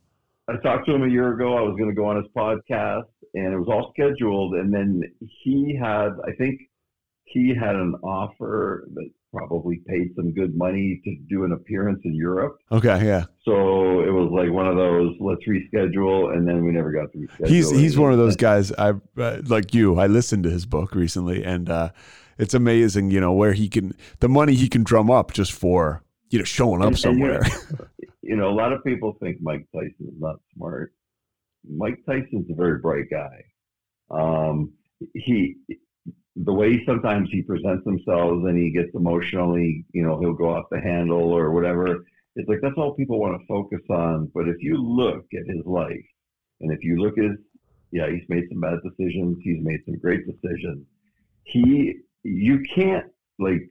I talked to him a year ago. I was going to go on his podcast, and it was all scheduled. And then he had, I think, he had an offer that probably paid some good money to do an appearance in Europe. Okay, yeah. So it was like one of those let's reschedule, and then we never got to reschedule. He's he's one of those guys. I uh, like you. I listened to his book recently, and uh, it's amazing. You know where he can the money he can drum up just for you know showing up And- and, you know, somewhere. you know, a lot of people think Mike Tyson is not smart. Mike Tyson's a very bright guy. Um, he, the way sometimes he presents himself and he gets emotionally, you know, he'll go off the handle or whatever. It's like that's all people want to focus on. But if you look at his life, and if you look at his, yeah, he's made some bad decisions. He's made some great decisions. He, you can't like,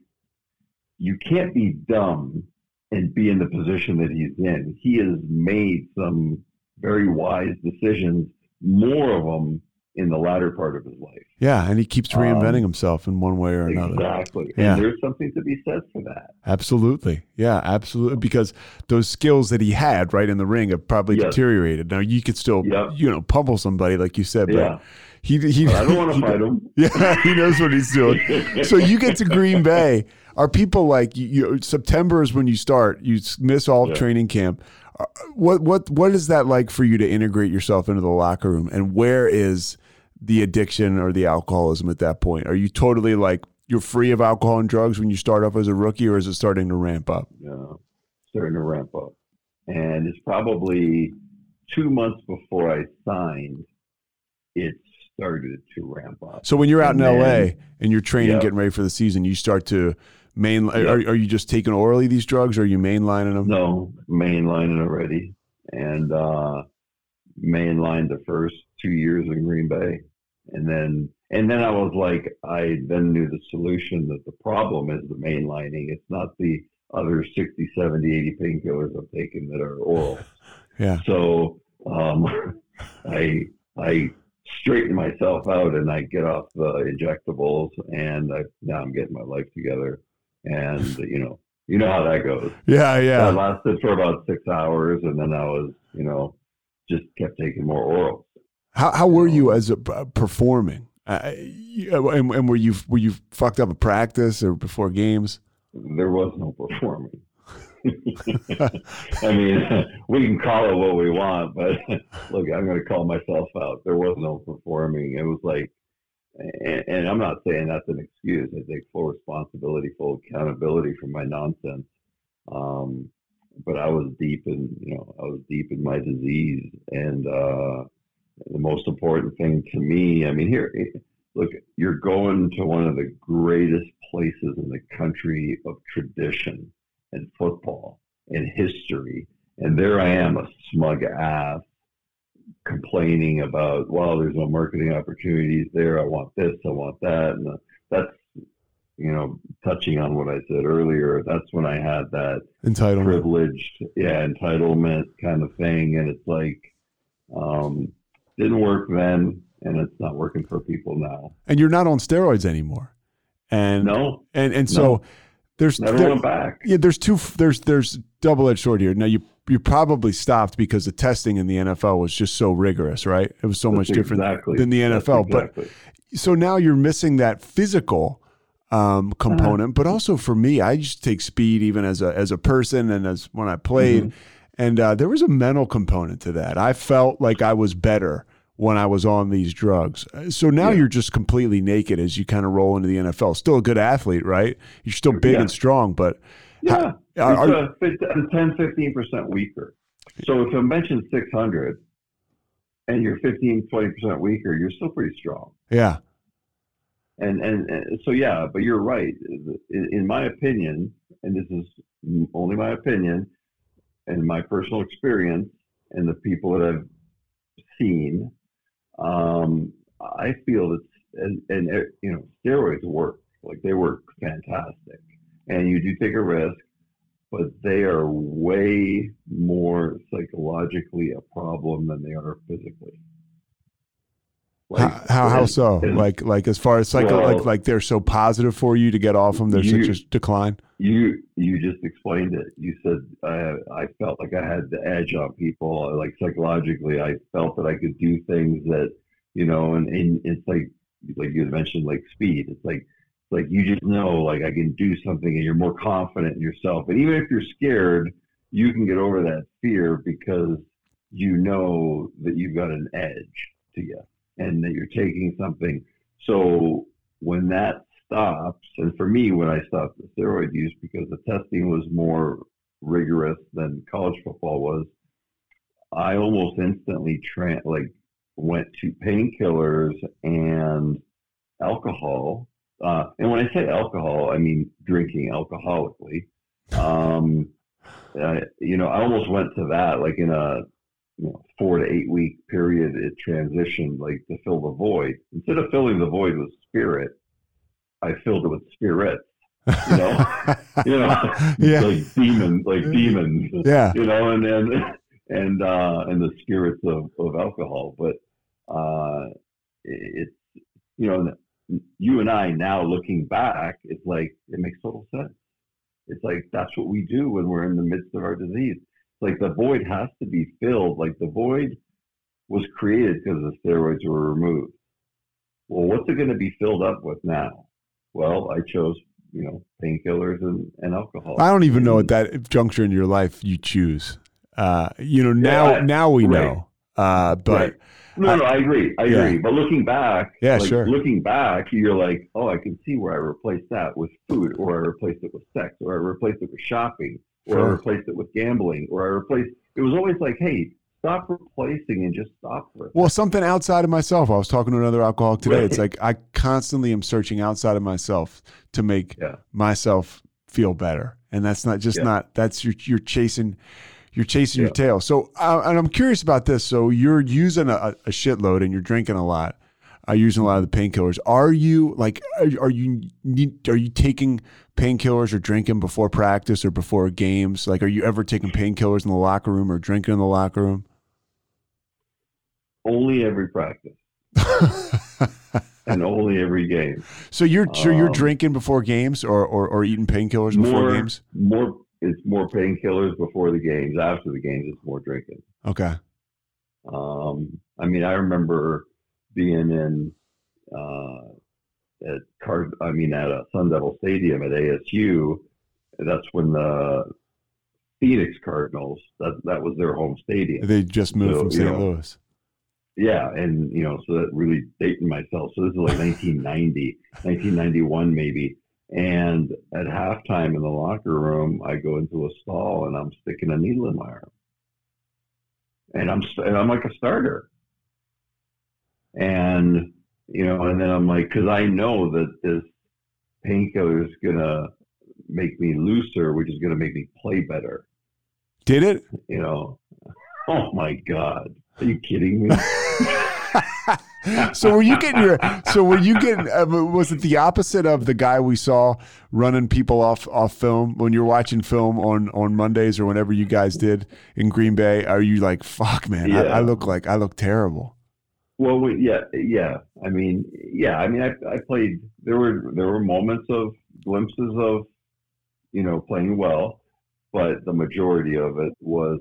you can't be dumb and be in the position that he's in. He has made some very wise decisions, more of them in the latter part of his life. yeah, and he keeps reinventing Um, himself in one way or another. Exactly. Yeah. And there's something to be said for that. Absolutely. Yeah, absolutely. Because those skills that he had right in the ring have probably Yes. deteriorated. Now you could still, Yep. you know, pummel somebody like you said, but Yeah. he he. But I don't want to fight him. Yeah, he knows what he's doing. So you get to Green Bay. Are people like you, you? September is when you start. You miss all Yeah. training camp. Uh, What what what is that like for you to integrate yourself into the locker room? And where is the addiction or the alcoholism at that point? Are you totally like you're free of alcohol and drugs when you start off as a rookie, or is it starting to ramp up? Yeah, starting to ramp up. And it's probably two months before I signed, it started to ramp up. So when you're out in And LA and you're training, Yeah. getting ready for the season, you start to main. Yeah. Are, are you just taking orally these drugs, or are you mainlining them? No, mainlining already. And uh mainlined the first two years in Green Bay. And then and then I was like I then knew the solution that the problem is the mainlining. It's not the other 60, 70, 80 painkillers I'm taking that are oral. Yeah. So um, I I straighten myself out and I get off the injectables and I, now I'm getting my life together and you know you know how that goes. Yeah, yeah. That lasted for about six hours and then I was you know just kept taking more oral. How how were you as a uh, performing? Uh, and, and were you were you fucked up at practice or before games? There was no performing. I mean, we can call it what we want, but look, I'm going to call myself out. There was no performing. It was like, and, and I'm not saying that's an excuse. I take full responsibility, full accountability for my nonsense. Um, but I was deep in, you know, I was deep in my disease, and uh, the most important thing to me, I mean, here, look, you're going to one of the greatest places in the country of tradition and football and history. And there I am, a smug ass, complaining about, well, there's no marketing opportunities there. I want this, I want that. And that's, you know, touching on what I said earlier, that's when I had that Entitlement. privileged, yeah, entitlement kind of thing. And it's like, um, didn't work then, and it's not working for people now. And you're not on steroids anymore. And No, and and so No. there's never there- went back. yeah, there's two there's there's double edged sword here. Now you you probably stopped because the testing in the NFL was just so rigorous, right? It was so much different exactly- than the that's NFL. But so now you're missing that physical um, component, but also for me, I just take speed even as a as a person and as when I played, and uh, there was a mental component to that. I felt like I was better when I was on these drugs. Uh, So now Yeah. you're just completely naked as you kind of roll into the NFL. Still a good athlete, right? You're still big Yeah. and strong, but Yeah, it's are- a fif- a 10, 15% weaker. So if I mention 600 and you're 15, 20% weaker, you're still pretty strong. yeah, And, and, and so, yeah, but you're right. In, in my opinion, and this is only my opinion and my personal experience and the people that I've seen, um, I feel that, and, and, uh, you know, steroids work. Like they work fantastic. And you do take a risk, but they are way more psychologically a problem than they are physically. how, how how so? Like like as far as psycho, Well- like like they're so positive for you to get off them. There's You- such a decline. You you just explained it. You said I I felt like I had the edge on people. Like psychologically, I felt that I could do things that you know, and, and it's like like you mentioned, like speed. It's like like you just know like I can do something and you're more confident in yourself. And even if you're scared, you can get over that fear because you know that you've got an edge to you and that you're taking something. So when that stops, and for me, when I stopped the steroid use because the testing was more rigorous than college football was, I almost instantly tra- like went to painkillers and alcohol. Uh, and when I say alcohol, I mean drinking alcoholically. Um, uh, you know, I almost went to that like in a you know, four to eight week period. It transitioned like to fill the void. Instead of filling the void with spirit, I filled it with spirits. You know, you know, Yeah. like demons, like demons. Yeah. You know, and and and uh, and the spirits of, of alcohol. But uh, it- it's you know, you and I now looking back, it's like it makes total sense. It's like that's what we do when we're in the midst of our disease. It's like the void has to be filled. Like the void was created because the steroids were removed. Well, what's it going to be filled up with now? Well, I chose, you know, painkillers and, and alcohol. I don't even know at that juncture in your life you choose. Uh, you know, now I- now we right. know. Uh, but Right. No, no, I agree. I Yeah. agree. But looking back, Yeah, like, sure. Looking back, you're like, oh, I can see where I replaced that with food, or I replaced it with sex, or I replaced it with shopping, or Sure. I replaced it with gambling, or I replaced. It was always like, hey, stop replacing and just stop for well, something outside of myself. I was talking to another alcoholic today. It's like I constantly am searching outside of myself to make Yeah. myself feel better, and that's not just Yeah. not. That's you're you're chasing. You're chasing your tail. So, uh, and I'm curious about this. So, you're using a, a shitload and you're drinking a lot. Uh, using a lot of the painkillers. Are you like? Are, are you need? Are you taking painkillers or drinking before practice or before games? Like, are you ever taking painkillers in the locker room or drinking in the locker room? Only every practice and only every game. so you're so you're Um, drinking before games or or, or eating painkillers before More, games? more. It's more painkillers before the games. After the games, it's more drinking. Okay. Um, I mean, I remember being in uh, at Card. I mean, at a Sun Devil Stadium at ASU. That's when the Phoenix Cardinals. That that was their home stadium. They just moved So, from you St. know, Louis. Yeah, and you know, so that really dating myself. So this is like 1990, 1991 maybe. And at halftime in the locker room, I go into a stall and I'm sticking a needle in my arm, and I'm and I'm like a starter. And you know, and then I'm like, because I know that this painkiller is gonna make me looser, which is gonna make me play better. Did it? You know, oh my god, are you kidding me? so were you getting your? So were you getting? Uh, was it the opposite of the guy we saw running people off off film when you're watching film on on Mondays or whenever you guys did in Green Bay? Are you like, fuck, man? I, I look like I look terrible. Well, we, yeah, yeah. I mean, yeah. I mean, I, I played. There were there were moments of glimpses of, you know, playing well, but the majority of it was.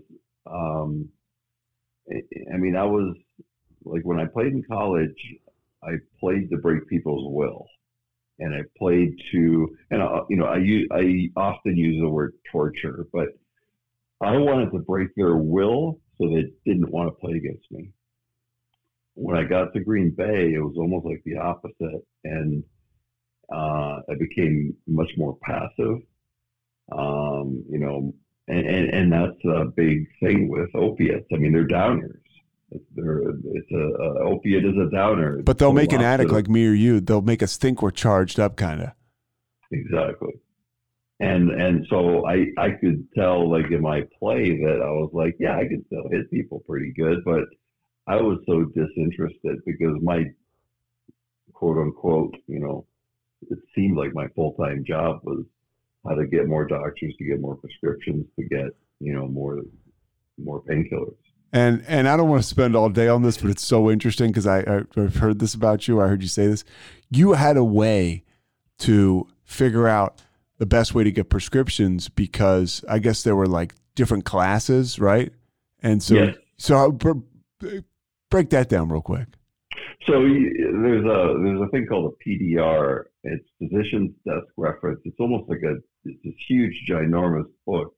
Um, I, mean, I was like when I played in college, I played to break people's will, and I played to, and I, you know, I use I often use the word torture, but I wanted to break their will so they didn't want to play against me when I got to Green Bay, it was almost like the opposite, and uh, I became much more passive. Um, you know, and, and and that's a big thing with opiates. I mean, they're downers. They're, it's a, a opiate is a downer. But they'll make an addict of- like me or you. They'll make us think we're charged up, kind of. Exactly. And and so I I could tell like in my play that I was like, yeah, I could still hit people pretty good, but I was so disinterested because my quote unquote, you know, it seemed like my full time job was how to get more doctors to get more prescriptions to get, you know, more more painkillers. And and I don't want to spend all day on this, but it's so interesting because I I- I've heard this about you. I heard you say this. You had a way to figure out the best way to get prescriptions because I guess there were like different classes, right? And so Yes. so br- break that down real quick. So you, there's a there's a thing called a PDR. It's physician's desk reference. It's almost like a it's this huge, ginormous book,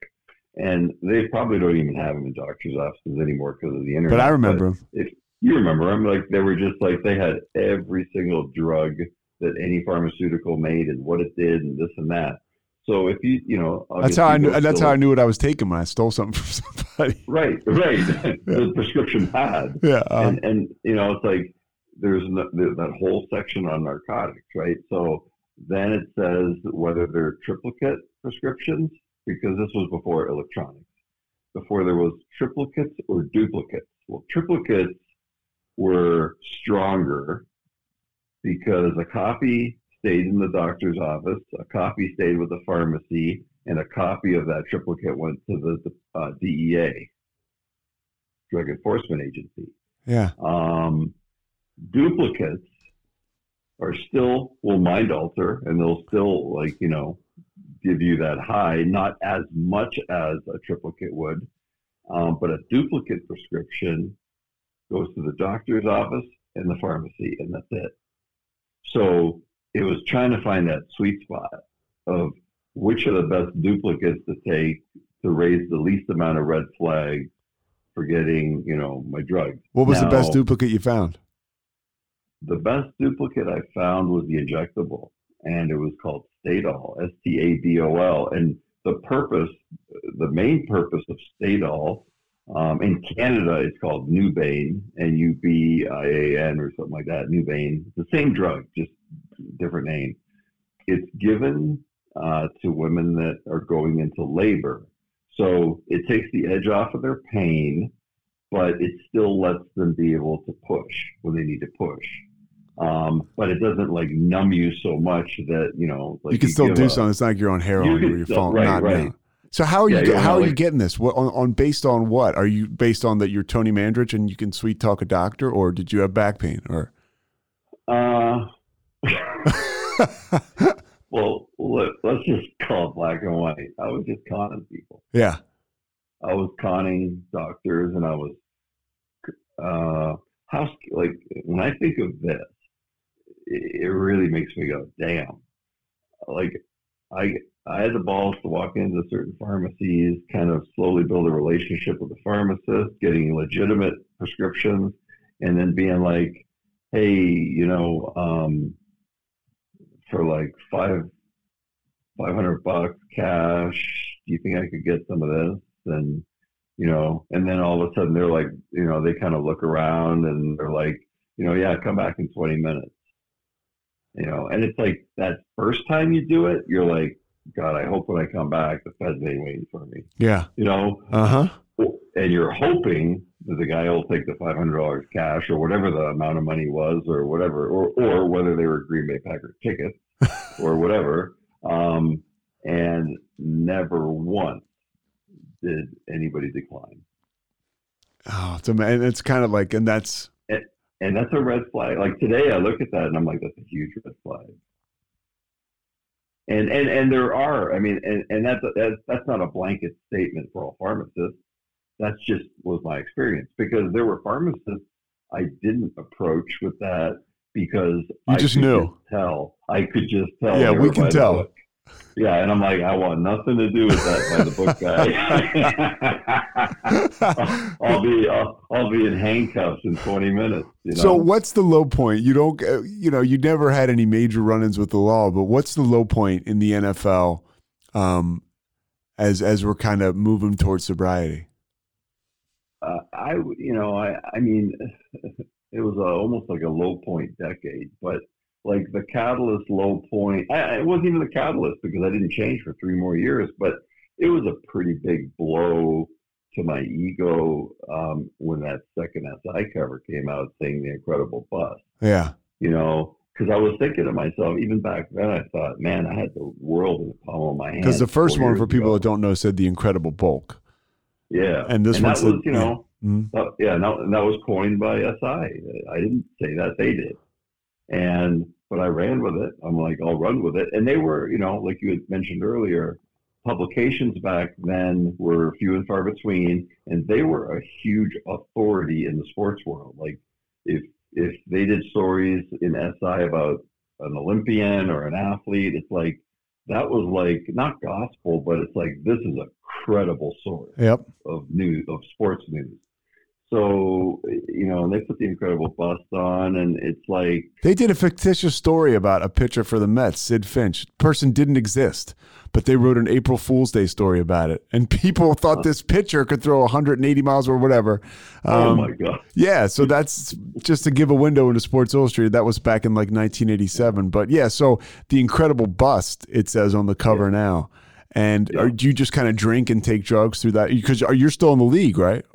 and they probably don't even have them in doctors' offices anymore because of the internet. But I remember them. If you remember them, like they were just like they had every single drug that any pharmaceutical made and what it did and this and that. So if you you know That's how I knew. That's how I knew what I was taking when I stole something from somebody. Right, right. the prescription pad. Yeah. uh, and and you know it's like there's no, there's that whole section on narcotics right? So then it says whether they're triplicate prescriptions because this was before electronics. Before there was triplicates or duplicates. Well triplicates were stronger because a copy stayed in the doctor's office a copy stayed with the pharmacy and a copy of that triplicate went to the uh, dea drug enforcement agency. Yeah. um, duplicates are still will mind alter and they'll still like you know give you that high not as much as a triplicate would um, but a duplicate prescription goes to the doctor's office and the pharmacy and that's it so it was trying to find that sweet spot of which are the best duplicates to take to raise the least amount of red flags for getting you know my drugs What was the best duplicate you found? The best duplicate I found was the injectable, and it was called Stadol, S T A D O L. And the purpose, the main purpose of Stadol, um, in Canada, it's called Nubain, N U B I A N or something like that. Nubain, the same drug, just different name. It's given uh, to women that are going into labor, so it takes the edge off of their pain but it still lets them be able to push when they need to push. Um, but it doesn't like numb you so much that you know. Like you can still do a- something. It's not like you're on heroin You or can your still- phone. right, not right. now. So how are Yeah, you? you're how are you getting this? What on, on based on what? Are you based on that you're Tony Mandarich and you can sweet talk a doctor, or did you have back pain? Or Uh, well, let, let's just call it black and white. I was just conning people. yeah, I was conning doctors, and I was uh, house like when I think of this, it, really makes me go, damn. Like I I had the balls to walk into certain pharmacies, kind of slowly build a relationship with the pharmacist, getting legitimate prescriptions, and then being like, hey, you know, um, for like five five hundred bucks cash, do you think I could get some of this? And you know, and then all of a sudden they're like, you know, they kind of look around and they're like, you know, yeah, come back in 20 minutes. You know, and it's like that first time you do it, you're like, God, I hope when I come back, the feds ain't waiting for me. yeah, You know, uh huh. and you're hoping that the guy will take the $500 cash or whatever the amount of money was or whatever, or, or whether they were Green Bay Packer tickets or whatever. Um, and never once did anybody decline. Oh, it's ama- and it's kind of like, and that's And that's a red flag. Like today, I look at that and I'm like, that's a huge red flag. And and and there are, I mean, and and that's that's that's not a blanket statement for all pharmacists. That's just was my experience because there were pharmacists I didn't approach with that because You I just knew. knell. tell. I could just tell. Yeah, we can tell. book. Yeah, and I'm like, I want nothing to do with that by the book guy. I'll be I'll, I'll be in handcuffs in 20 minutes. You know? So what's the low point? You don't, uh, you know, you never had any major run-ins with the law, but what's the low point in the NFL um, as as we're kind of moving towards sobriety? uh, I you know I I mean it was a, almost like a low point decade, but like the catalyst low point, I, it wasn't even the catalyst because I didn't change for three more years, but it was a pretty big blow to my ego um, when that second SI cover came out saying the incredible bust. Yeah, you know, because I was thinking to myself, even back then, I thought, man, I had the world in the palm of my hand. because the first one for people ago. that don't know said the incredible bulk, yeah, and this and one said, was, you know, Mhm. uh, yeah, and that, and that was coined by SI. I didn't say that; they did, and but I ran with it. I'm like, I'll run with it, and they were, you know, like you had mentioned earlier, publications back then were few and far between, and they were a huge authority in the sports world. Like, if if they did stories in SI about an Olympian or an athlete, it's like that was like not gospel, but it's like this is a credible source Yep. of news of sports news. So you know, and they put the incredible bust on, and it's like They did a fictitious story about a pitcher for the Mets, Sidd Finch. Person didn't exist, but they wrote an April Fool's Day story about it, and people thought this pitcher could throw 180 miles or whatever. oh Um, my god, Yeah, so that's just to give a window into Sports Illustrated. That was back in like 1987. But yeah, so the incredible bust it says on the cover now. And Yeah. are, do you just kind of drink and take drugs through that? Because are you're still in the league, right?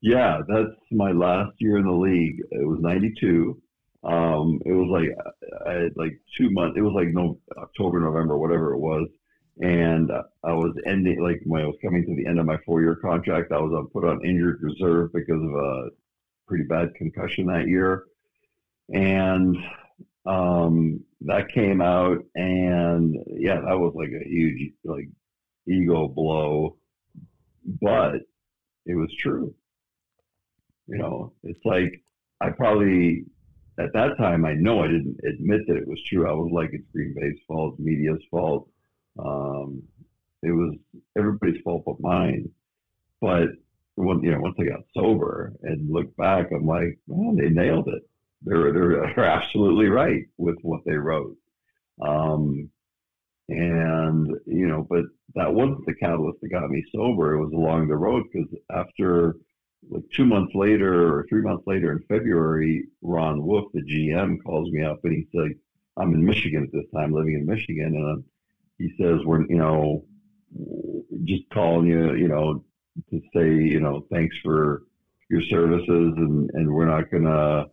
Yeah, that's my last year in the league. It was '92. Um, it was like I had like two months. It was like no October, November, whatever it was. And I was ending like when I was coming to the end of my four-year contract. I was on, put on injured reserve because of a pretty bad concussion that year, and um, that came out. And yeah, that was like a huge like ego blow, but it was true. You know, it's like I probably at that time I know I didn't admit that it was true. I was like, it's Green Bay's fault, media's fault. Um, it was everybody's fault but mine. But when you know, once I got sober and looked back, I'm like, well, they nailed it. They're they're, they're absolutely right with what they wrote. Um, and you know, but that wasn't the catalyst that got me sober. It was along the road because after like two months later or three months later in February, Ron Wolf, the GM, calls me up and he's like, I'm in Michigan at this time, living in Michigan, and he says, we're, you know, just calling you, you know, to say, you know, thanks for your services, and and we're not gonna,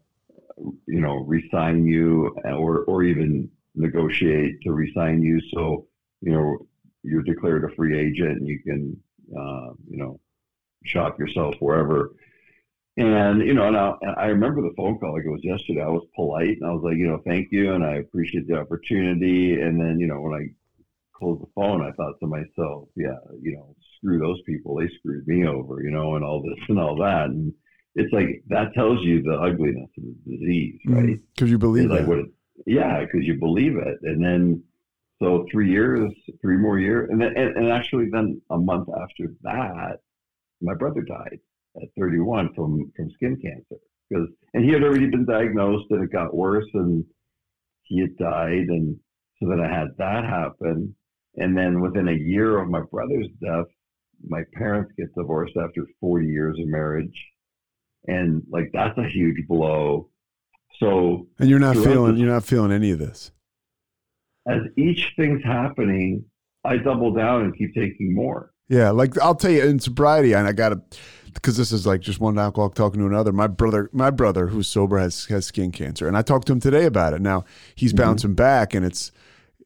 you know, resign you or or even negotiate to resign you. So, you know, you're declared a free agent, and you can, uh, you know, shop yourself wherever. And you know, and I, and I remember the phone call like it was yesterday. I was polite and I was like, you know, thank you, and I appreciate the opportunity. And then, you know, when I closed the phone, I thought to myself, yeah, you know, screw those people. They screwed me over, you know, and all this and all that. And it's like that tells you the ugliness of the disease, mm-hmm. right? Because you believe It's like that. what it, yeah, because you believe it, and then so three years, three more years, and then and, and actually then a month after that, my brother died at 31 from from skin cancer because and he had already been diagnosed and it got worse and he had died and so then I had that happen and then within a year of my brother's death, my parents get divorced after 40 years of marriage, and like that's a huge blow. So and you're not feeling this- you're not feeling any of this. as each thing's happening, I double down and keep taking more. Yeah, like I'll tell you in sobriety, and I got to because this is like just one alcoholic talking to another. My brother, my brother who's sober has has skin cancer, and I talked to him today about it. Now he's mm-hmm. bouncing back, and it's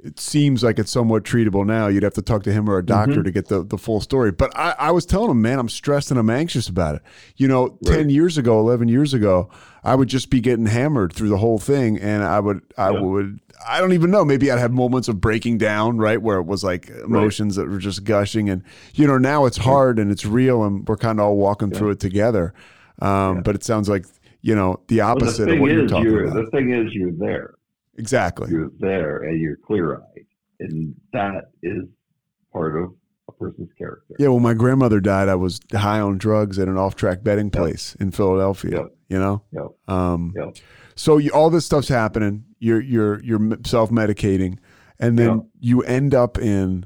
it seems like it's somewhat treatable now. You'd have to talk to him or a doctor to get the, the full story. But I, I was telling him, man, I'm stressed and I'm anxious about it. You know, Right. 10 years ago, 11 years ago, I would just be getting hammered through the whole thing. And I would, I Yeah. would, I don't even know. Maybe I'd have moments of breaking down, right? Where it was like emotions that were just gushing. And, you know, now it's hard and it's real and we're kind of all walking through it together. Um, But it sounds like, you know, the But the opposite of what you're talking you're about. the thing is you're there. Exactly. You're there, and you're clear eyed, and that is part of a person's character. Yeah, when my grandmother died, I was high on drugs at an off-track betting Yep. place in Philadelphia. Yep. You know, Yep. um, Yep. so you, all this stuff's happening. You're you're you're self-medicating, and then Yep. you end up in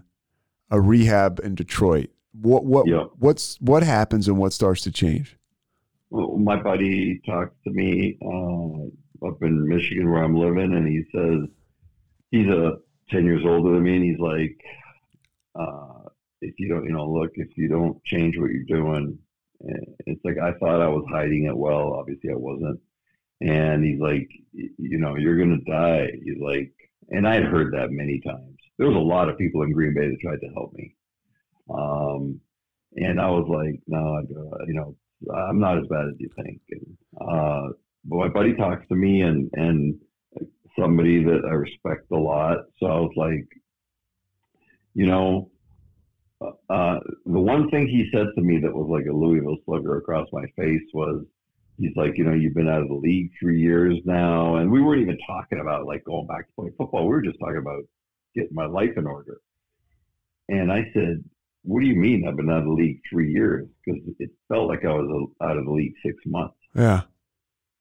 a rehab in Detroit. What what Yep. what's what happens and what starts to change? Well, my buddy talks to me uh, up in Michigan where I'm living, and he says he's a ten years older than me, and he's like, uh, if you don't, you know, look, if you don't change what you're doing, it's like I thought I was hiding it well. Obviously, I wasn't. And he's like, you know, you're gonna die. He's like, and I'd heard that many times. There was a lot of people in Green Bay that tried to help me. Um, and I was like, no, I go- you know, I'm not as bad as you think. And, uh, but my buddy talks to me and, and somebody that I respect a lot. So I was like, you know, uh, the one thing he said to me that was like a Louisville slugger across my face was, he's like, you know, you've been out of the league three years now, and we weren't even talking about like going back to play football. We were just talking about getting my life in order. And I said, "What do you mean I've been out of the league three years?" Because it felt like I was out of the league six months. Yeah.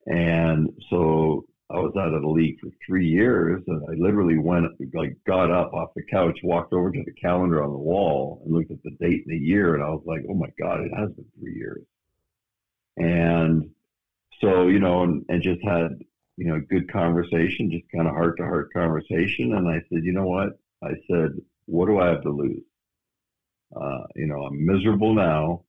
And so I was out of the league for three years, and I literally went, like, got up off the couch, walked over to the calendar on the wall, and looked at the date and the year, and I was like, "Oh my God, it has been three years." And so, you know, and, and just had, you know, good conversation, just kind of heart to heart conversation. And I said, you know what? I said, what do I have to lose? Uh, you know, I'm miserable now,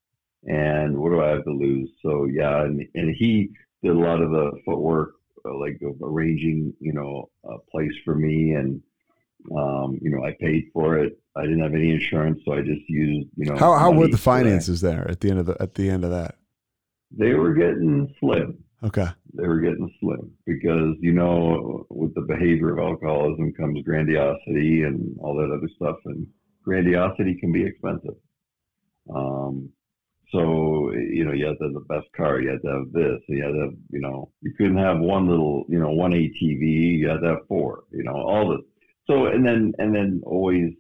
and what do I have to lose? So yeah, and, and he did a lot of the footwork uh, like arranging, you know, a place for me, and um, you know, I paid for it. I didn't have any insurance, so I just used, you know. How how were the finances there at the end of the at the end of that? They were getting slim. Okay. They were getting slim because you know, with the behavior of alcoholism comes grandiosity and all that other stuff, and grandiosity can be expensive. Um, so, you know, you had to have the best car, you had to have this, you had to have, you know, you couldn't have one little, you know, one ATV, you had to have four, you know, all this. So, and then, and then always,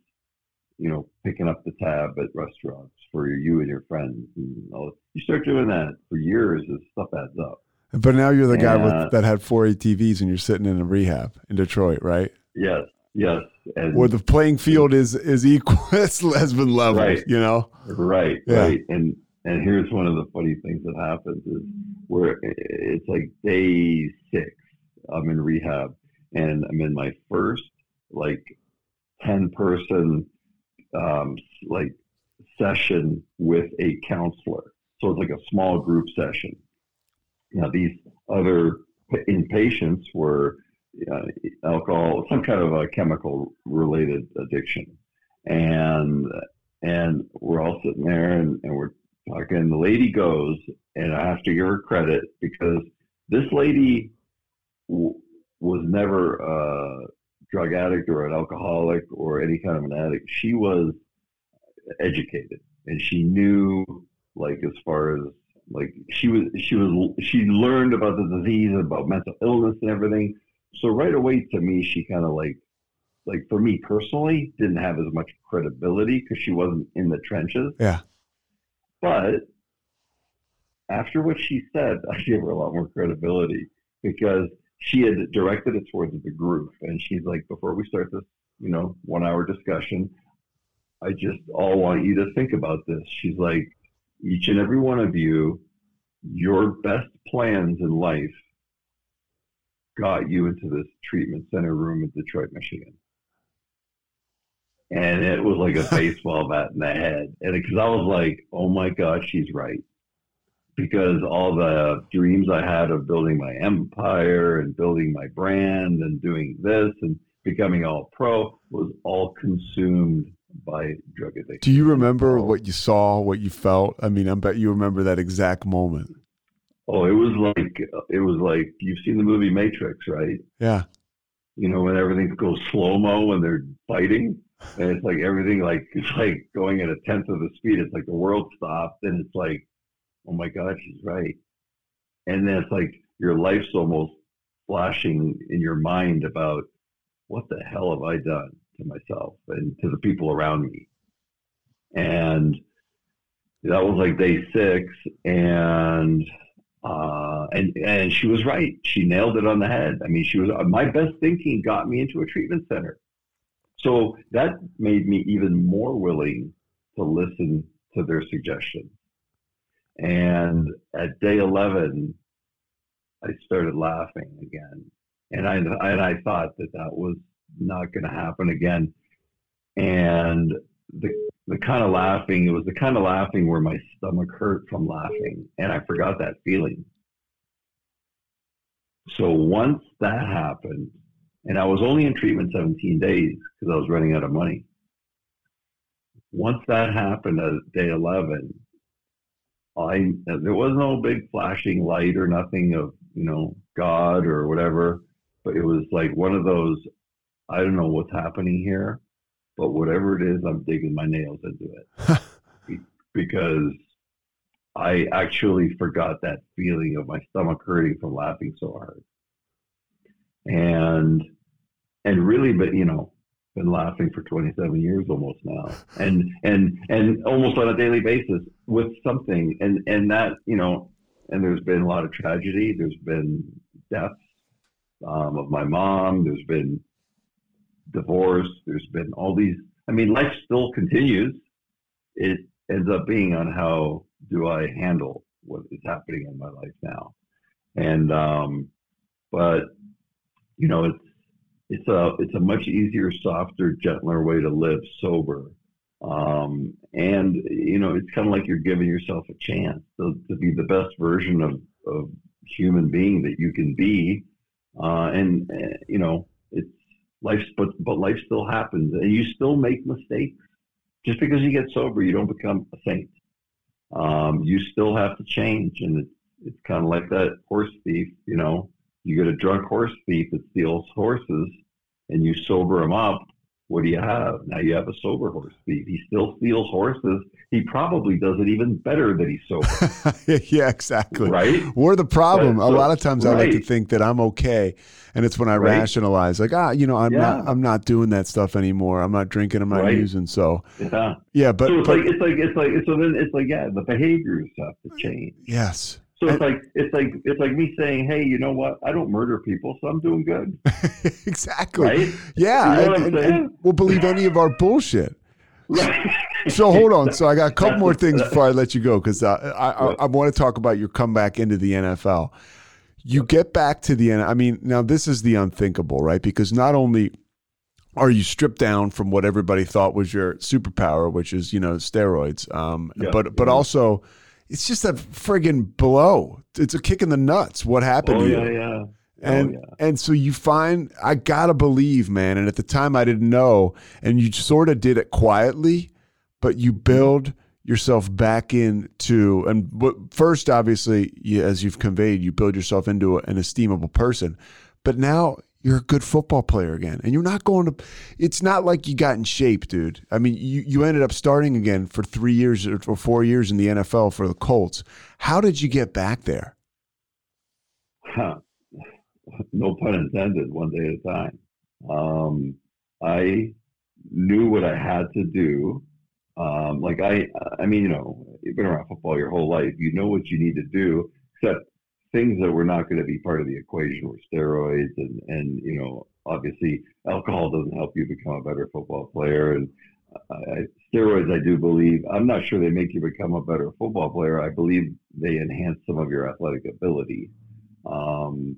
you know, picking up the tab at restaurants for you and your friends. And all, you start doing that for years, this stuff adds up. But now you're the guy with, uh, that had four ATVs and you're sitting in a rehab in Detroit, right? Yes, yes. And, Where the playing field is is equal, has been leveled, right, you know? Right, yeah. right. And and here's one of the funny things that happens is where it's like day six, I'm in rehab, and I'm in my first like ten person um, like session with a counselor. So it's like a small group session. Now these other inpatients were uh, alcohol, some kind of a chemical related addiction, and and we're all sitting there and, and we're talking. The lady goes, and I have to give her credit because this lady w- was never a drug addict or an alcoholic or any kind of an addict. She was educated and she knew, like, as far as like she was, she was, she learned about the disease, about mental illness and everything. So right away, to me, she kind of like, like for me personally, didn't have as much credibility because she wasn't in the trenches. Yeah. But after what she said, I gave her a lot more credibility because she had directed it towards the group. And she's like, before we start this, you know, one hour discussion, I just all want you to think about this. She's like, each and every one of you, your best plans in life got you into this treatment center room in Detroit, Michigan and it was like a baseball bat in the head. And because I was like, oh my God, she's right. Because all the dreams I had of building my empire and building my brand and doing this and becoming all pro was all consumed by drug addiction. Do you remember what you saw, what you felt? I mean, I bet you remember that exact moment. Oh, it was like it was like you've seen the movie Matrix, right? Yeah. You know when everything goes slow mo when they're fighting and it's like everything like it's like going at a tenth of the speed. It's like the world stopped, and it's like, oh my God, she's right. And then it's like your life's almost flashing in your mind about what the hell have I done to myself and to the people around me. And that was like day six, and uh, and and she was right. She nailed it on the head. I mean, she was my best thinking got me into a treatment center. So that made me even more willing to listen to their suggestions. And at day 11, I started laughing again. And I, and I thought that that was not going to happen again. And the, the kind of laughing, it was the kind of laughing where my stomach hurt from laughing. And I forgot that feeling. So once that happened, and I was only in treatment 17 days because I was running out of money. Once that happened at day 11, I there was no big flashing light or nothing of you know God or whatever, but it was like one of those I don't know what's happening here, but whatever it is, I'm digging my nails into it because I actually forgot that feeling of my stomach hurting from laughing so hard. And and really, but you know, been laughing for 27 years almost now, and and and almost on a daily basis with something, and and that you know, and there's been a lot of tragedy. There's been deaths um, of my mom. There's been divorce. There's been all these. I mean, life still continues. It ends up being on how do I handle what is happening in my life now, and um, but you know, it's it's a it's a much easier, softer, gentler way to live sober. Um, and you know, it's kind of like you're giving yourself a chance to, to be the best version of, of human being that you can be. Uh, and uh, you know, it's life, but but life still happens, and you still make mistakes. Just because you get sober, you don't become a saint. Um, you still have to change, and it's it's kind of like that horse thief. You know, you get a drunk horse thief that steals horses, and you sober him up, what do you have? Now you have a sober horse thief. He still steals horses. He probably does it even better that he's sober. yeah, exactly. Right? We're the problem. A lot of times right. I like to think that I'm okay. And it's when I right. rationalize, like, ah, you know, I'm yeah. not I'm not doing that stuff anymore. I'm not drinking, I'm not right. using. So yeah. Yeah, but so it's but, like it's like it's like so then it's like yeah, the behaviors have to change. Yes. So it's like it's like it's like me saying, "Hey, you know what? I don't murder people, so I'm doing good." exactly. Right? Yeah. You know and, and, and, we'll believe any of our bullshit. So hold on. So I got a couple more things before I let you go because uh, I, I, I want to talk about your comeback into the NFL. You get back to the end. I mean, now this is the unthinkable, right? Because not only are you stripped down from what everybody thought was your superpower, which is you know steroids, um, Yeah. but but also it's just a friggin' blow. It's a kick in the nuts. What happened Oh to yeah, you? yeah. Oh, and oh, yeah. and so you find I gotta believe, man. And at the time I didn't know, and you sort of did it quietly, but you mm-hmm. build yourself back into and first obviously you, as you've conveyed, you build yourself into an esteemable person, but now you're a good football player again, and you're not going to. It's not like you got in shape, dude. I mean, you you ended up starting again for three years or four years in the NFL for the Colts. How did you get back there? Huh. no pun intended, one day at a time. Um, I knew what I had to do. Um, like I, I mean, you know, you've been around football your whole life. You know what you need to do, except things that were not going to be part of the equation were steroids and, and, you know, obviously alcohol doesn't help you become a better football player. And steroids, I do believe, I'm not sure they make you become a better football player. I believe they enhance some of your athletic ability. Um,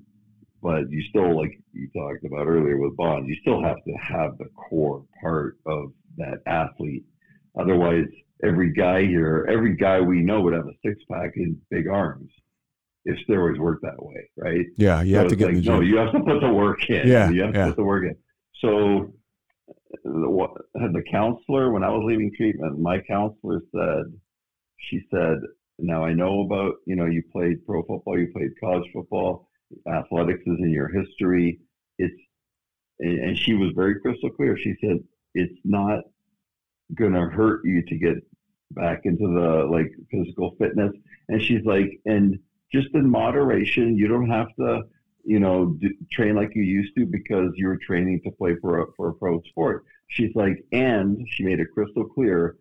but you still, like you talked about earlier with Bond, you still have to have the core part of that athlete. Otherwise, every guy here, every guy we know would have a six pack and big arms if steroids work that way, right? Yeah, you So have to get like, in the gym. No, you have to put the work in. Yeah, you have to yeah. put the work in. So, the, the counselor, when I was leaving treatment, my counselor said, she said, "Now I know about you know you played pro football, you played college football, athletics is in your history. It's and, and she was very crystal clear. She said it's not going to hurt you to get back into the like physical fitness. And she's like, and just in moderation, you don't have to, you know, do, train like you used to because you're training to play for a, for a pro sport. She's like, and she made it crystal clear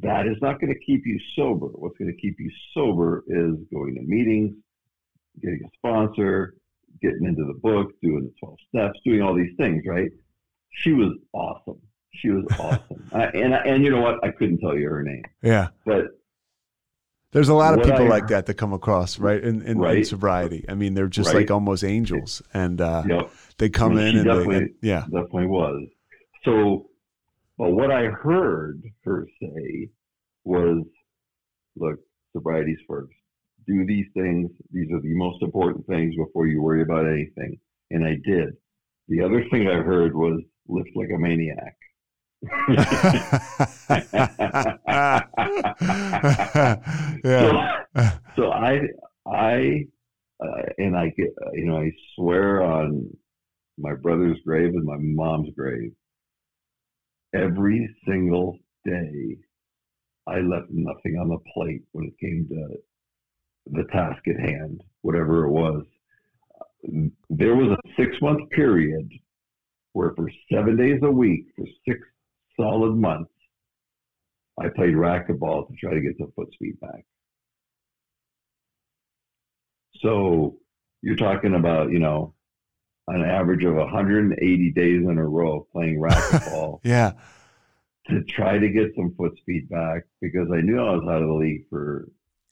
that is not going to keep you sober. What's going to keep you sober is going to meetings, getting a sponsor, getting into the book, doing the 12 steps, doing all these things, right? She was awesome. She was awesome. I, and, and you know what? I couldn't tell you her name, Yeah. but There's a lot of What people I- like that that come across, right? In, in, in sobriety. I mean, they're just Right. like almost angels. And uh, know, they come I mean, in and, they, and yeah. definitely was. So, but what I heard her say was, look, sobriety's first. Do these things. These are the most important things before you worry about anything. And I did. The other thing I heard was lift like a maniac. yeah. So, so I, I, uh, and I you know, I swear on my brother's grave and my mom's grave, every single day I left nothing on the plate when it came to the task at hand, whatever it was. There was a six month period where for seven days a week for six solid months, I played racquetball to try to get some foot speed back. So you're talking about, you know, an average of 180 days in a row playing racquetball. yeah. To try to get some foot speed back because I knew I was out of the league for,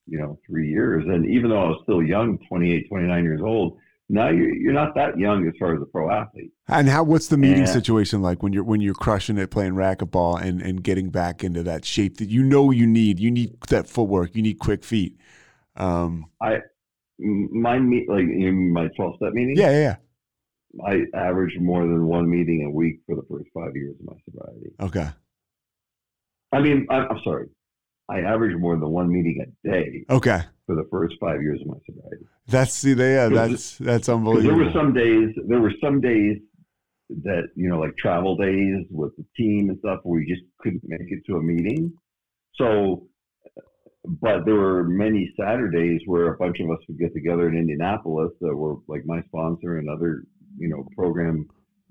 you know, three years. And even though I was still young, 28, 29 years old, now you're, you're not that young as far as a pro athlete. And how what's the meeting And- situation like when you're when you're crushing it playing racquetball and and getting back into that shape that you know you need you need that footwork you need quick feet um M- My meet, like in my 12 step meeting? yeah yeah, yeah. I averaged more than one meeting a week for the first five years of my sobriety. okay I mean, I'm, I'm sorry. I averaged more than one meeting a day okay for the first five years of my sobriety. that's see they yeah that's that's Because there were some days, there were some days that you know, like travel days with the team and stuff, where we just couldn't make it to a meeting. So, but there were many Saturdays where a bunch of us would get together in Indianapolis that were like my sponsor and other you know program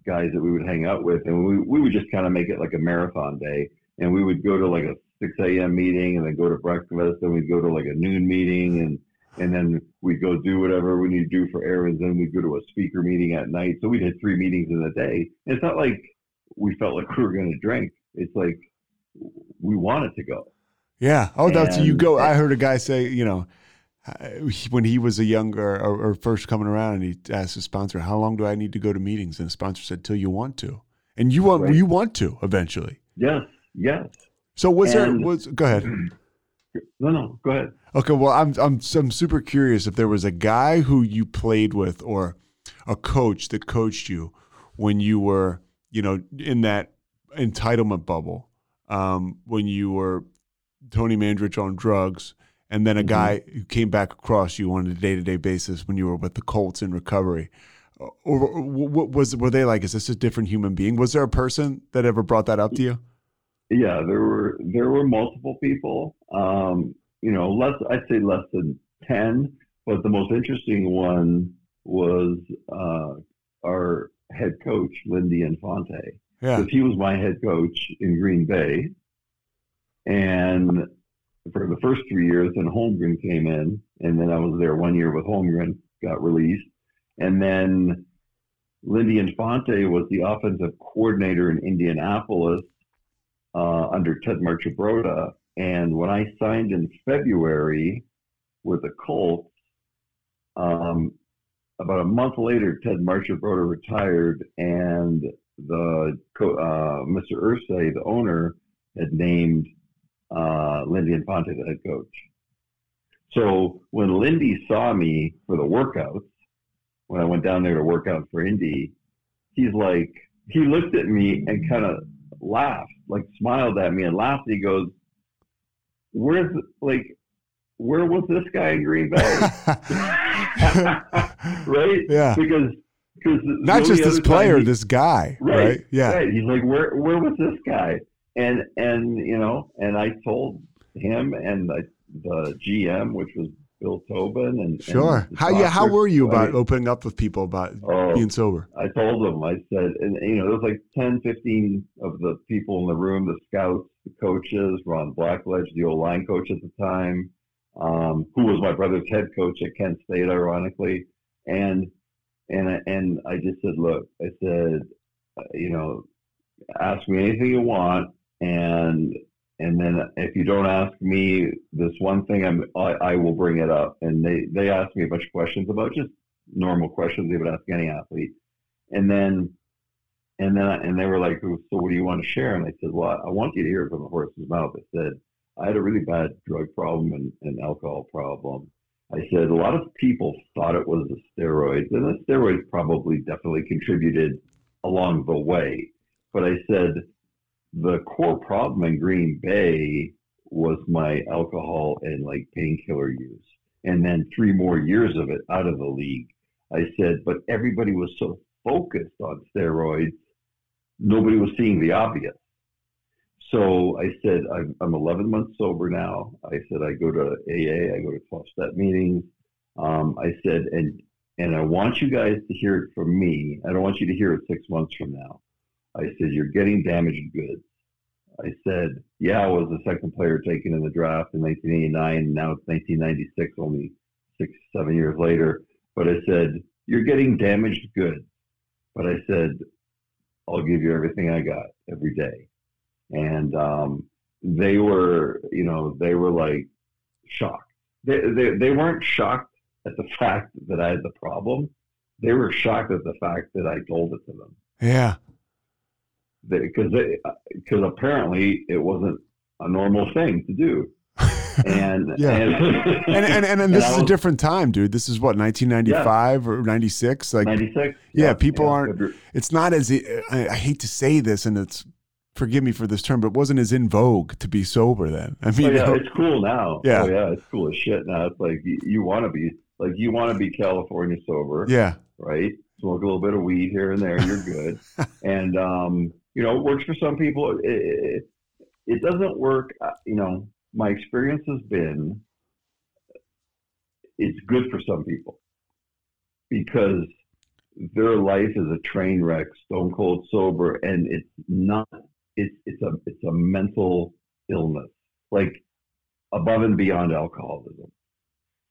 guys that we would hang out with, and we we would just kind of make it like a marathon day, and we would go to like a 6 a.m. meeting and then go to breakfast, then we'd go to like a noon meeting and and then we'd go do whatever we need to do for errands. Then we'd go to a speaker meeting at night. So we'd did three meetings in a day. And it's not like we felt like we were going to drink. It's like we wanted to go. yeah oh that's you go I heard a guy say you know when he was a younger or, or first coming around and he asked his sponsor how long do I need to go to meetings and the sponsor said till you want to and you want Right. you want to eventually Yes, yes. So was there And- was go ahead No, no, go ahead. Okay, well, I'm I'm I'm super curious if there was a guy who you played with or a coach that coached you when you were, you know, in that entitlement bubble, um, when you were Tony Mandarich on drugs, and then a guy who came back across you on a day to day basis when you were with the Colts in recovery. Or, or what was were they like? Is this a different human being? Was there a person that ever brought that up to you? Yeah, there were there were multiple people. Um, you know, less I'd say less than ten, but the most interesting one was uh, our head coach, Lindy Infante. Yeah. he was my head coach in Green Bay. And for the first three years, then Holmgren came in, and then I was there one year with Holmgren, got released. And then Lindy Infante was the offensive coordinator in Indianapolis uh, under Ted Marchibroda. And when I signed in February with the Colts, um, about a month later, Ted Marchibroda retired, and the uh, Mr. Irsay, the owner, had named uh, Lindy Infante the head coach. So when Lindy saw me for the workouts, when I went down there to work out for Indy, he's like, he looked at me and kind of laughed, like smiled at me and laughed. He goes, "Where's like, where was this guy in Green Bay?" right? Yeah. Because because Not just this player, this guy, right? Yeah. Right. He's like, where where was this guy? And and you know, and I told him and the, the GM, which was Bill Tobin, and Sure. and How yeah? How were you about opening up with people about Oh. being sober? I told them. I said, and you know, there was like 10, 15 of the people in the room, the scouts, the coaches, Ron Blackledge, the old line coach at the time, um, who was my brother's head coach at Kent State, ironically. And, and, I- and I just said, look, I said, uh, you know, ask me anything you want. And, and then if you don't ask me this one thing, I'm, I, I will bring it up. And they, they asked me a bunch of questions about just normal questions they would ask any athlete. And then, and then, and they were like, "So what do you want to share?" And I said, "Well, I want you to hear it from the horse's mouth." I said, "I had a really bad drug problem and an alcohol problem." I said, "A lot of people thought it was the steroids, and the steroids probably definitely contributed along the way." But I said, the core problem in Green Bay was my alcohol and like painkiller use, and then three more years of it out of the league. I said, but everybody was so focused on steroids, nobody was seeing the obvious. so I said, I'm, I'm 11 months sober now. I said, I go to AA, I go to 12 step meetings. Um, I said, and, and I want you guys to hear it from me. I don't want you to hear it six months from now. I said, you're getting damaged goods. I said, yeah, I was the second player taken in the draft in 1989. Now it's 1996, only six, seven years later. But I said, you're getting damaged goods. But I said, I'll give you everything I got every day and um, they were, you know, they were like shocked. They, they they weren't shocked at the fact that I had the problem. They were shocked at the fact that I told it to them. Yeah. Because because apparently it wasn't a normal thing to do. And yeah, and and, and, and, and this is a different time, dude. This is what 1995 yeah. or 96. Like 96. Yeah, yeah people yeah. aren't. It's not as I, I hate to say this, and it's forgive me for this term, but it wasn't as in vogue to be sober then. I mean, oh, yeah, it's cool now. Yeah, oh, yeah, it's cool as shit now. It's like you, you want to be like you want to be California sober. Yeah, right. Smoke a little bit of weed here and there, you're good. and um, you know, it works for some people. It, it, it doesn't work. Uh, you know, my experience has been it's good for some people because their life is a train wreck, stone cold sober, and it's not it's it's a it's a mental illness, like above and beyond alcoholism.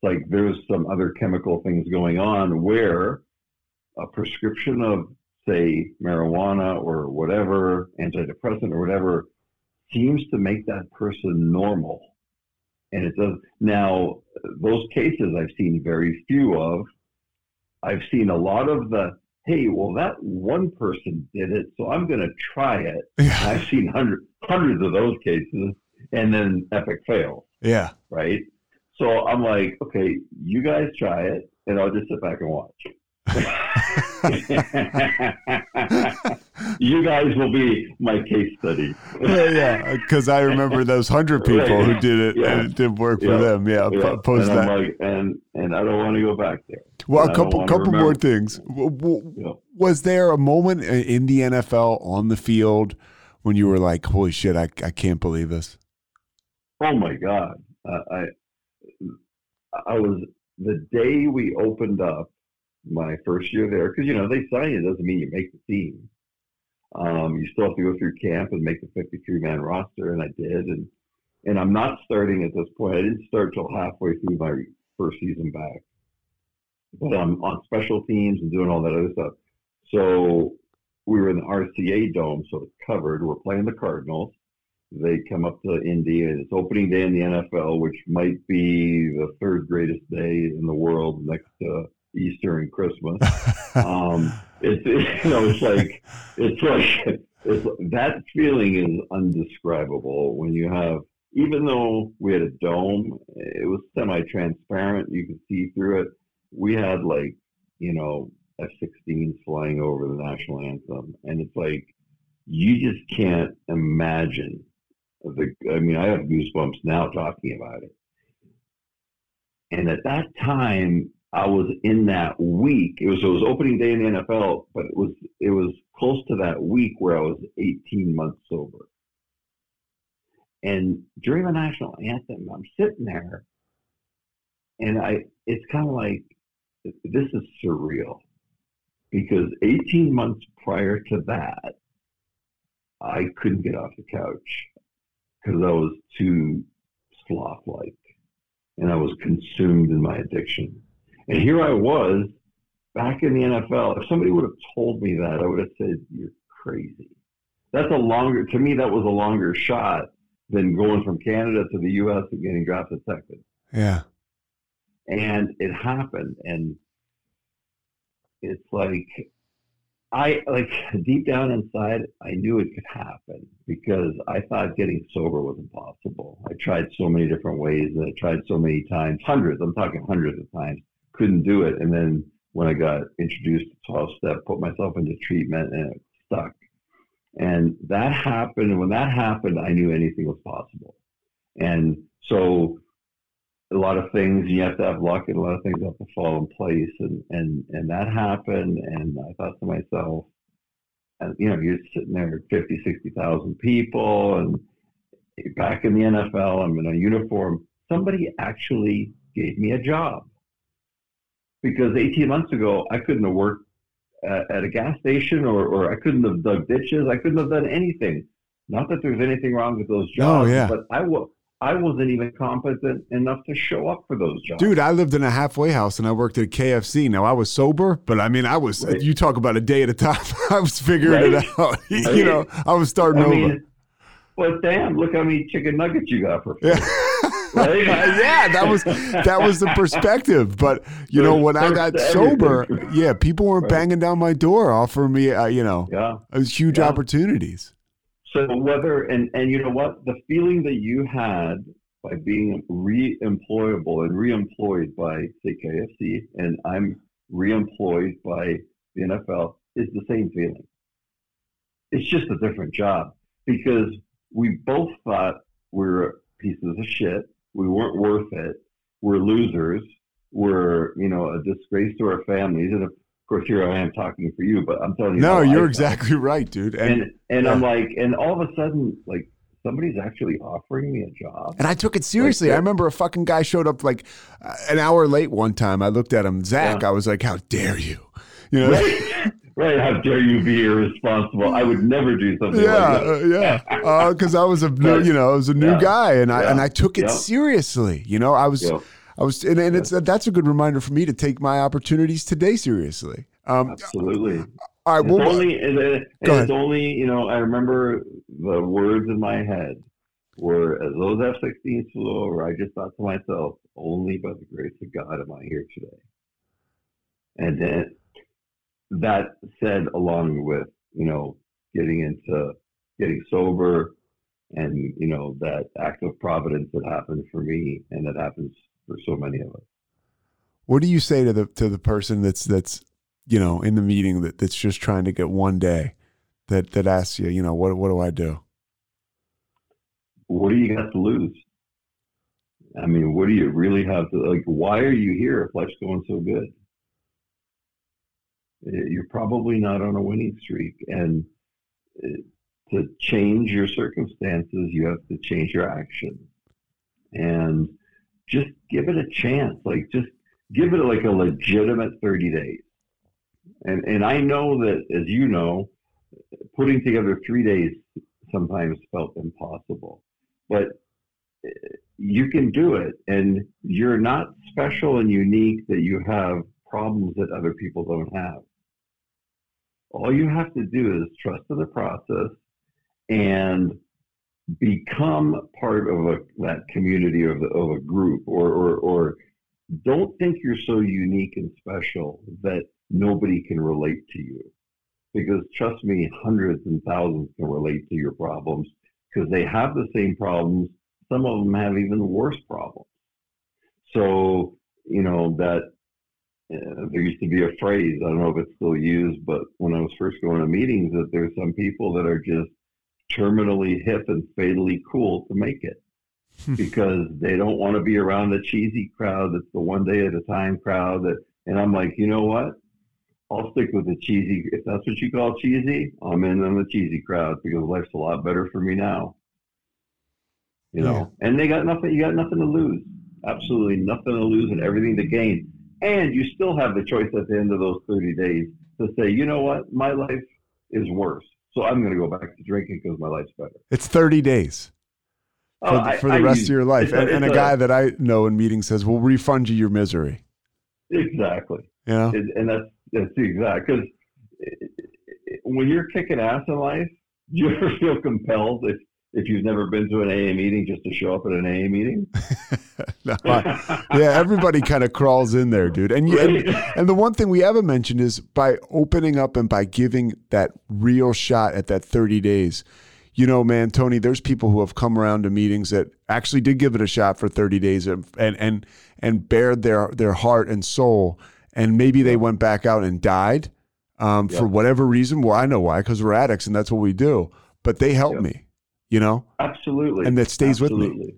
Like there's some other chemical things going on where a prescription of say marijuana or whatever, antidepressant or whatever, seems to make that person normal. And it does now those cases I've seen very few of. I've seen a lot of the hey, well, that one person did it, so I'm going to try it. Yeah. I've seen hundreds, hundreds of those cases, and then epic fail. Yeah. Right. So I'm like, okay, you guys try it, and I'll just sit back and watch. you guys will be my case study. yeah, yeah. Because I remember those hundred people right. who did it, yeah. and it didn't work for them. Yeah, yeah. post and that. Like, and and I don't want to go back there. Well, a couple couple more things. Was there a moment in the NFL on the field when you were like, "Holy shit, I I can't believe this"? Oh my god, uh, I I was the day we opened up my first year there because you know they sign you doesn't mean you make the team. Um, you still have to go through camp and make the 53 man roster, and I did. And and I'm not starting at this point. I didn't start till halfway through my first season back, but I'm on special teams and doing all that other stuff. So we were in the RCA dome, so it's covered. We're playing the Cardinals. They come up to Indy, and it's opening day in the NFL, which might be the third greatest day in the world next to Easter and Christmas. um, it's, it's you know it's like it's like it's, that feeling is undescribable when you have even though we had a dome, it was semi-transparent. You could see through it. We had like you know F-16s flying over the national anthem, and it's like you just can't imagine the. I mean, I have goosebumps now talking about it. And at that time, I was in that week. It was it was opening day in the NFL, but it was it was close to that week where I was 18 months sober. And during the national anthem, I'm sitting there, and I it's kind of like this is surreal because 18 months prior to that, I couldn't get off the couch because I was too sloth-like, and I was consumed in my addiction and here I was back in the NFL. If somebody would have told me that, I would have said, You're crazy. That's a longer, to me, that was a longer shot than going from Canada to the U.S. and getting drafted second. Yeah. And it happened. And it's like, I like deep down inside, I knew it could happen because I thought getting sober was impossible. I tried so many different ways and I tried so many times, hundreds, I'm talking hundreds of times couldn't do it. And then when I got introduced to 12 step, put myself into treatment and it stuck. And that happened. And when that happened, I knew anything was possible. And so a lot of things, you have to have luck and a lot of things have to fall in place. And, and, and that happened. And I thought to myself, and, you know, you're sitting there 50, 60,000 people and back in the NFL, I'm in a uniform. Somebody actually gave me a job because 18 months ago I couldn't have worked at, at a gas station or, or I couldn't have dug ditches. I couldn't have done anything. Not that there's anything wrong with those jobs, Oh, yeah. but I was I wasn't even competent enough to show up for those jobs. Dude, I lived in a halfway house and I worked at KFC. Now I was sober, but I mean, I was. Right. You talk about a day at a time. I was figuring Right. it out. you Right. know, I was starting I over. mean, but damn, look how many chicken nuggets you got for free. yeah. Right? yeah, that was that was the perspective. But you know, when I got sober, yeah, people weren't Right. banging down my door offering me, uh, you know, Yeah. it was huge Yeah. opportunities. So whether and and you know what the feeling that you had by being re-employable and re-employed by say KFC and I'm re-employed by the NFL is the same feeling. It's just a different job because we both thought we were pieces of shit. We weren't worth it. We're losers. We're you know a disgrace to our families. And of course, here I am talking for you, but I'm telling you. No, you're exactly right, dude. And and and I'm like, and all of a sudden, like somebody's actually offering me a job. And I took it seriously. I remember a fucking guy showed up like uh, an hour late one time. I looked at him, Zach. Yeah. I was like, "How dare you?" You know? Right, right. How dare you be irresponsible? I would never do something Yeah, like uh, that. yeah. Because I was a new, you know, I was a new yeah, guy, and I yeah, and I took it seriously. You know, I was. I was, and, and it's that's a good reminder for me to take my opportunities today seriously. Um, Absolutely. all right, It's well, only, it- it's ahead. only, you know, I remember the words in my head were, as those F-16s flew over, I just thought to myself, only by the grace of God am I here today. And then that said, along with, you know, getting into getting sober and, you know, that act of providence that happened for me and that happens for so many of us. what do you say to the to the person that's that's you know in the meeting that that's just trying to get one day, that that asks you, you know, what what do I do? what do you got to lose? I mean, what do you really have to like? Why are you here if life's going so good? Eh, You're probably not on a winning streak, and eh, to change your circumstances, you have to change your action, and just give it a chance. Like, just give it like a legitimate 30 days. And and I know that, as you know, putting together three days sometimes felt impossible but uh, you can do it and you're not special and unique that you have problems that other people don't have all you have to do is trust in the process and become part of a, that community of, the, of a group or, or, or don't think you're so unique and special that nobody can relate to you because trust me hundreds and thousands can relate to your problems because they have the same problems. Some of them have even worse problems. So, you know, that uh, there used to be a phrase, I don't know if it's still used, but when I was first going to meetings, that there's some people that are just terminally hip and fatally cool to make it because they don't want to be around the cheesy crowd that's the one day at a time crowd that and I'm like, you know what? I'll stick with the cheesy. If that's what you call cheesy, I'm in on the cheesy crowd because life's a lot better for me now. You know, and they got nothing. You got nothing to lose. Absolutely nothing to lose and everything to gain. And you still have the choice at the end of those 30 days to say, you know what, my life is worse, so I'm going to go back to drinking because my life's better. It's 30 days oh, for, Oh, the, I- the rest of your life. it's a- And, and a it's guy that I know in meetings says, we'll refund you your misery. exactly. You know? and, and that's that's the exact because eh, eh, eh, when you're kicking ass in life, you ever feel compelled if if you've never been to an AA meeting just to show up at an AA meeting? No, I- yeah, everybody kind of crawls in there, dude. And, you, and and the one thing we haven't mentioned is by opening up and by giving that real shot at that 30 days. You know, man, Tony, there's people who have come around to meetings that actually did give it a shot for 30 days and and and, bared their their heart and soul and maybe they went back out and died um, for whatever reason. Well, I know why, because we're addicts and that's what we do. But they helped Yep. me, you know? Absolutely. And that stays with me. Absolutely.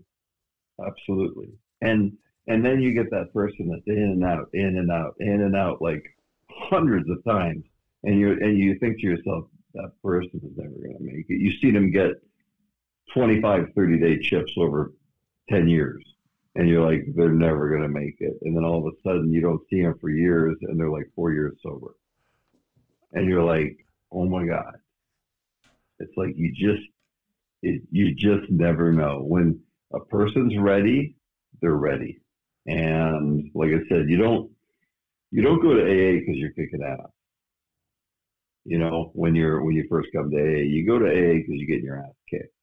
Absolutely. And and then you get that person that's in and out, in and out, in and out, like hundreds of times, and you and you think to yourself, that person is never going to make it. You see them get 25, 30 day chips over 10 years. And you're like, they're never going to make it. And then all of a sudden, you don't see them for years and they're like four years sober. And you're like, oh my God. It's like you just, it, you just never know. When a person's ready, they're ready. And like I said, you don't, you don't go to AA because you're kicking ass. You know, when you're when you first come to AA, you go to AA because you're getting your ass kicked.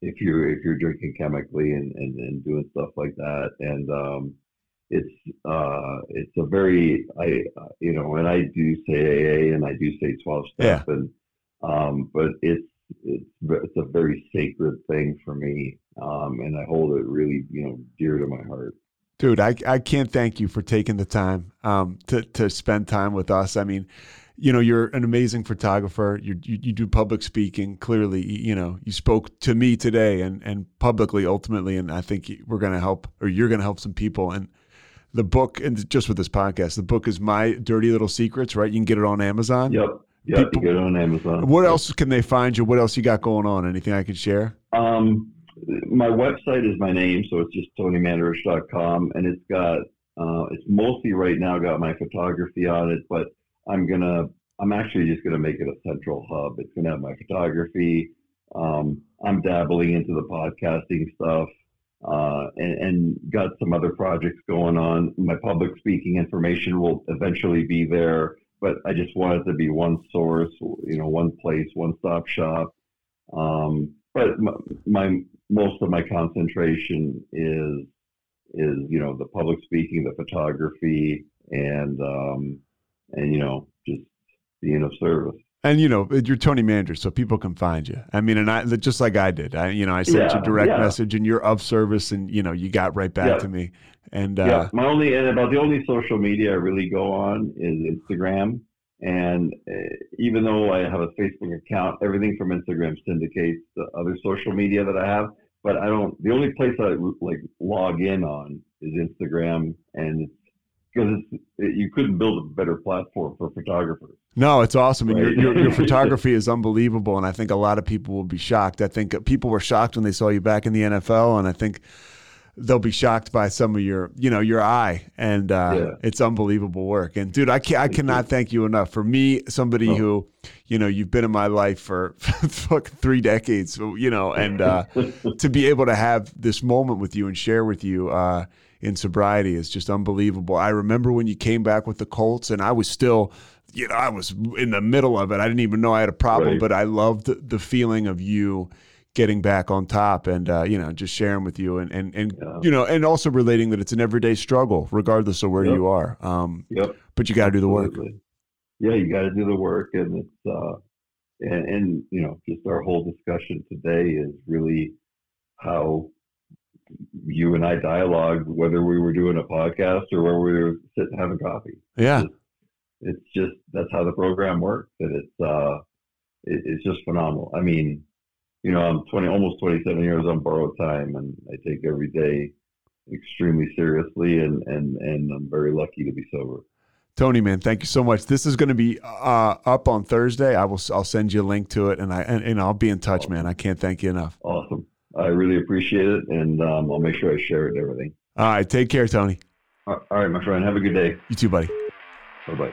If you're if you're drinking chemically and, and, and doing stuff like that, and um, it's uh, it's a very I uh, you know, and I do say AA and I do say twelve step, yeah. and um, but it's it's it's a very sacred thing for me, um, and I hold it really you know dear to my heart. Dude, I I can't thank you for taking the time um, to to spend time with us. I mean, you know, you're an amazing photographer. You, you, you do public speaking. Clearly, you know, you spoke to me today and and publicly, ultimately, and I think we're going to help, or you're going to help some people. And the book, and just with this podcast, the book is my dirty little secrets. Right? You can get it on Amazon. Yep. Yeah, you get it on Amazon. What else can they find you? What else you got going on? Anything I can share? Um, my website is my name, so it's just tonymandarich.com, and it's got uh, it's mostly right now got my photography on it, but I'm gonna I'm actually just gonna make it a central hub. It's gonna have my photography. Um, I'm dabbling into the podcasting stuff. Uh, and, and, got some other projects going on. My public speaking information will eventually be there, but I just wanted to be one source, you know, one place, one stop shop. Um, but my, my, most of my concentration is is you know the public speaking, the photography, and um, and you know just being of service. And you know you're Tony Mandarich, so people can find you. I mean, and I just like I did. I you know I sent yeah, you a direct yeah. message, and you're of service, and you know you got right back yeah. to me. And uh, my only and about the only social media I really go on is Instagram. And uh, even though I have a Facebook account, everything from Instagram syndicates the other social media that I have. But I don't. The only place I like log in on is Instagram, and it's because you couldn't build a better platform for photographers. No, it's awesome, and right? your, your, your photography is unbelievable, and I think a lot of people will be shocked. I think people were shocked when they saw you back in the NFL, and I think they'll be shocked by some of your, you know, your eye, and uh, yeah. it's unbelievable work. And dude, I can I cannot thank you enough. For me, somebody oh. who, you know, you've been in my life for fuck three decades, you know, and uh, to be able to have this moment with you and share with you. Uh, in sobriety is just unbelievable. I remember when you came back with the Colts, and I was still, you know, I was in the middle of it. I didn't even know I had a problem, right. but I loved the, feeling of you getting back on top and uh, you know just sharing with you and and, and yeah. you know and also relating that it's an everyday struggle regardless of where yep. you are um, yep. but you got to do the work yeah you got to do the work and it's uh and, and you know just our whole discussion today is really how you and I dialogue whether we were doing a podcast or where we were sitting having coffee. Yeah. It's, it's just that's how the program works, and it's uh, it, it's just phenomenal. I mean, you know, I'm 20, almost 27 years on borrowed time, and I take every day extremely seriously, and and and I'm very lucky to be sober. Tony, man, thank you so much. This is going to be uh, up on Thursday. I will. I'll send you a link to it, and I and, and I'll be in touch, awesome. man. I can't thank you enough. Awesome. I really appreciate it, and um, I'll make sure I share it and everything. All right, take care, Tony. All right, my friend. Have a good day. You too, buddy. Bye bye.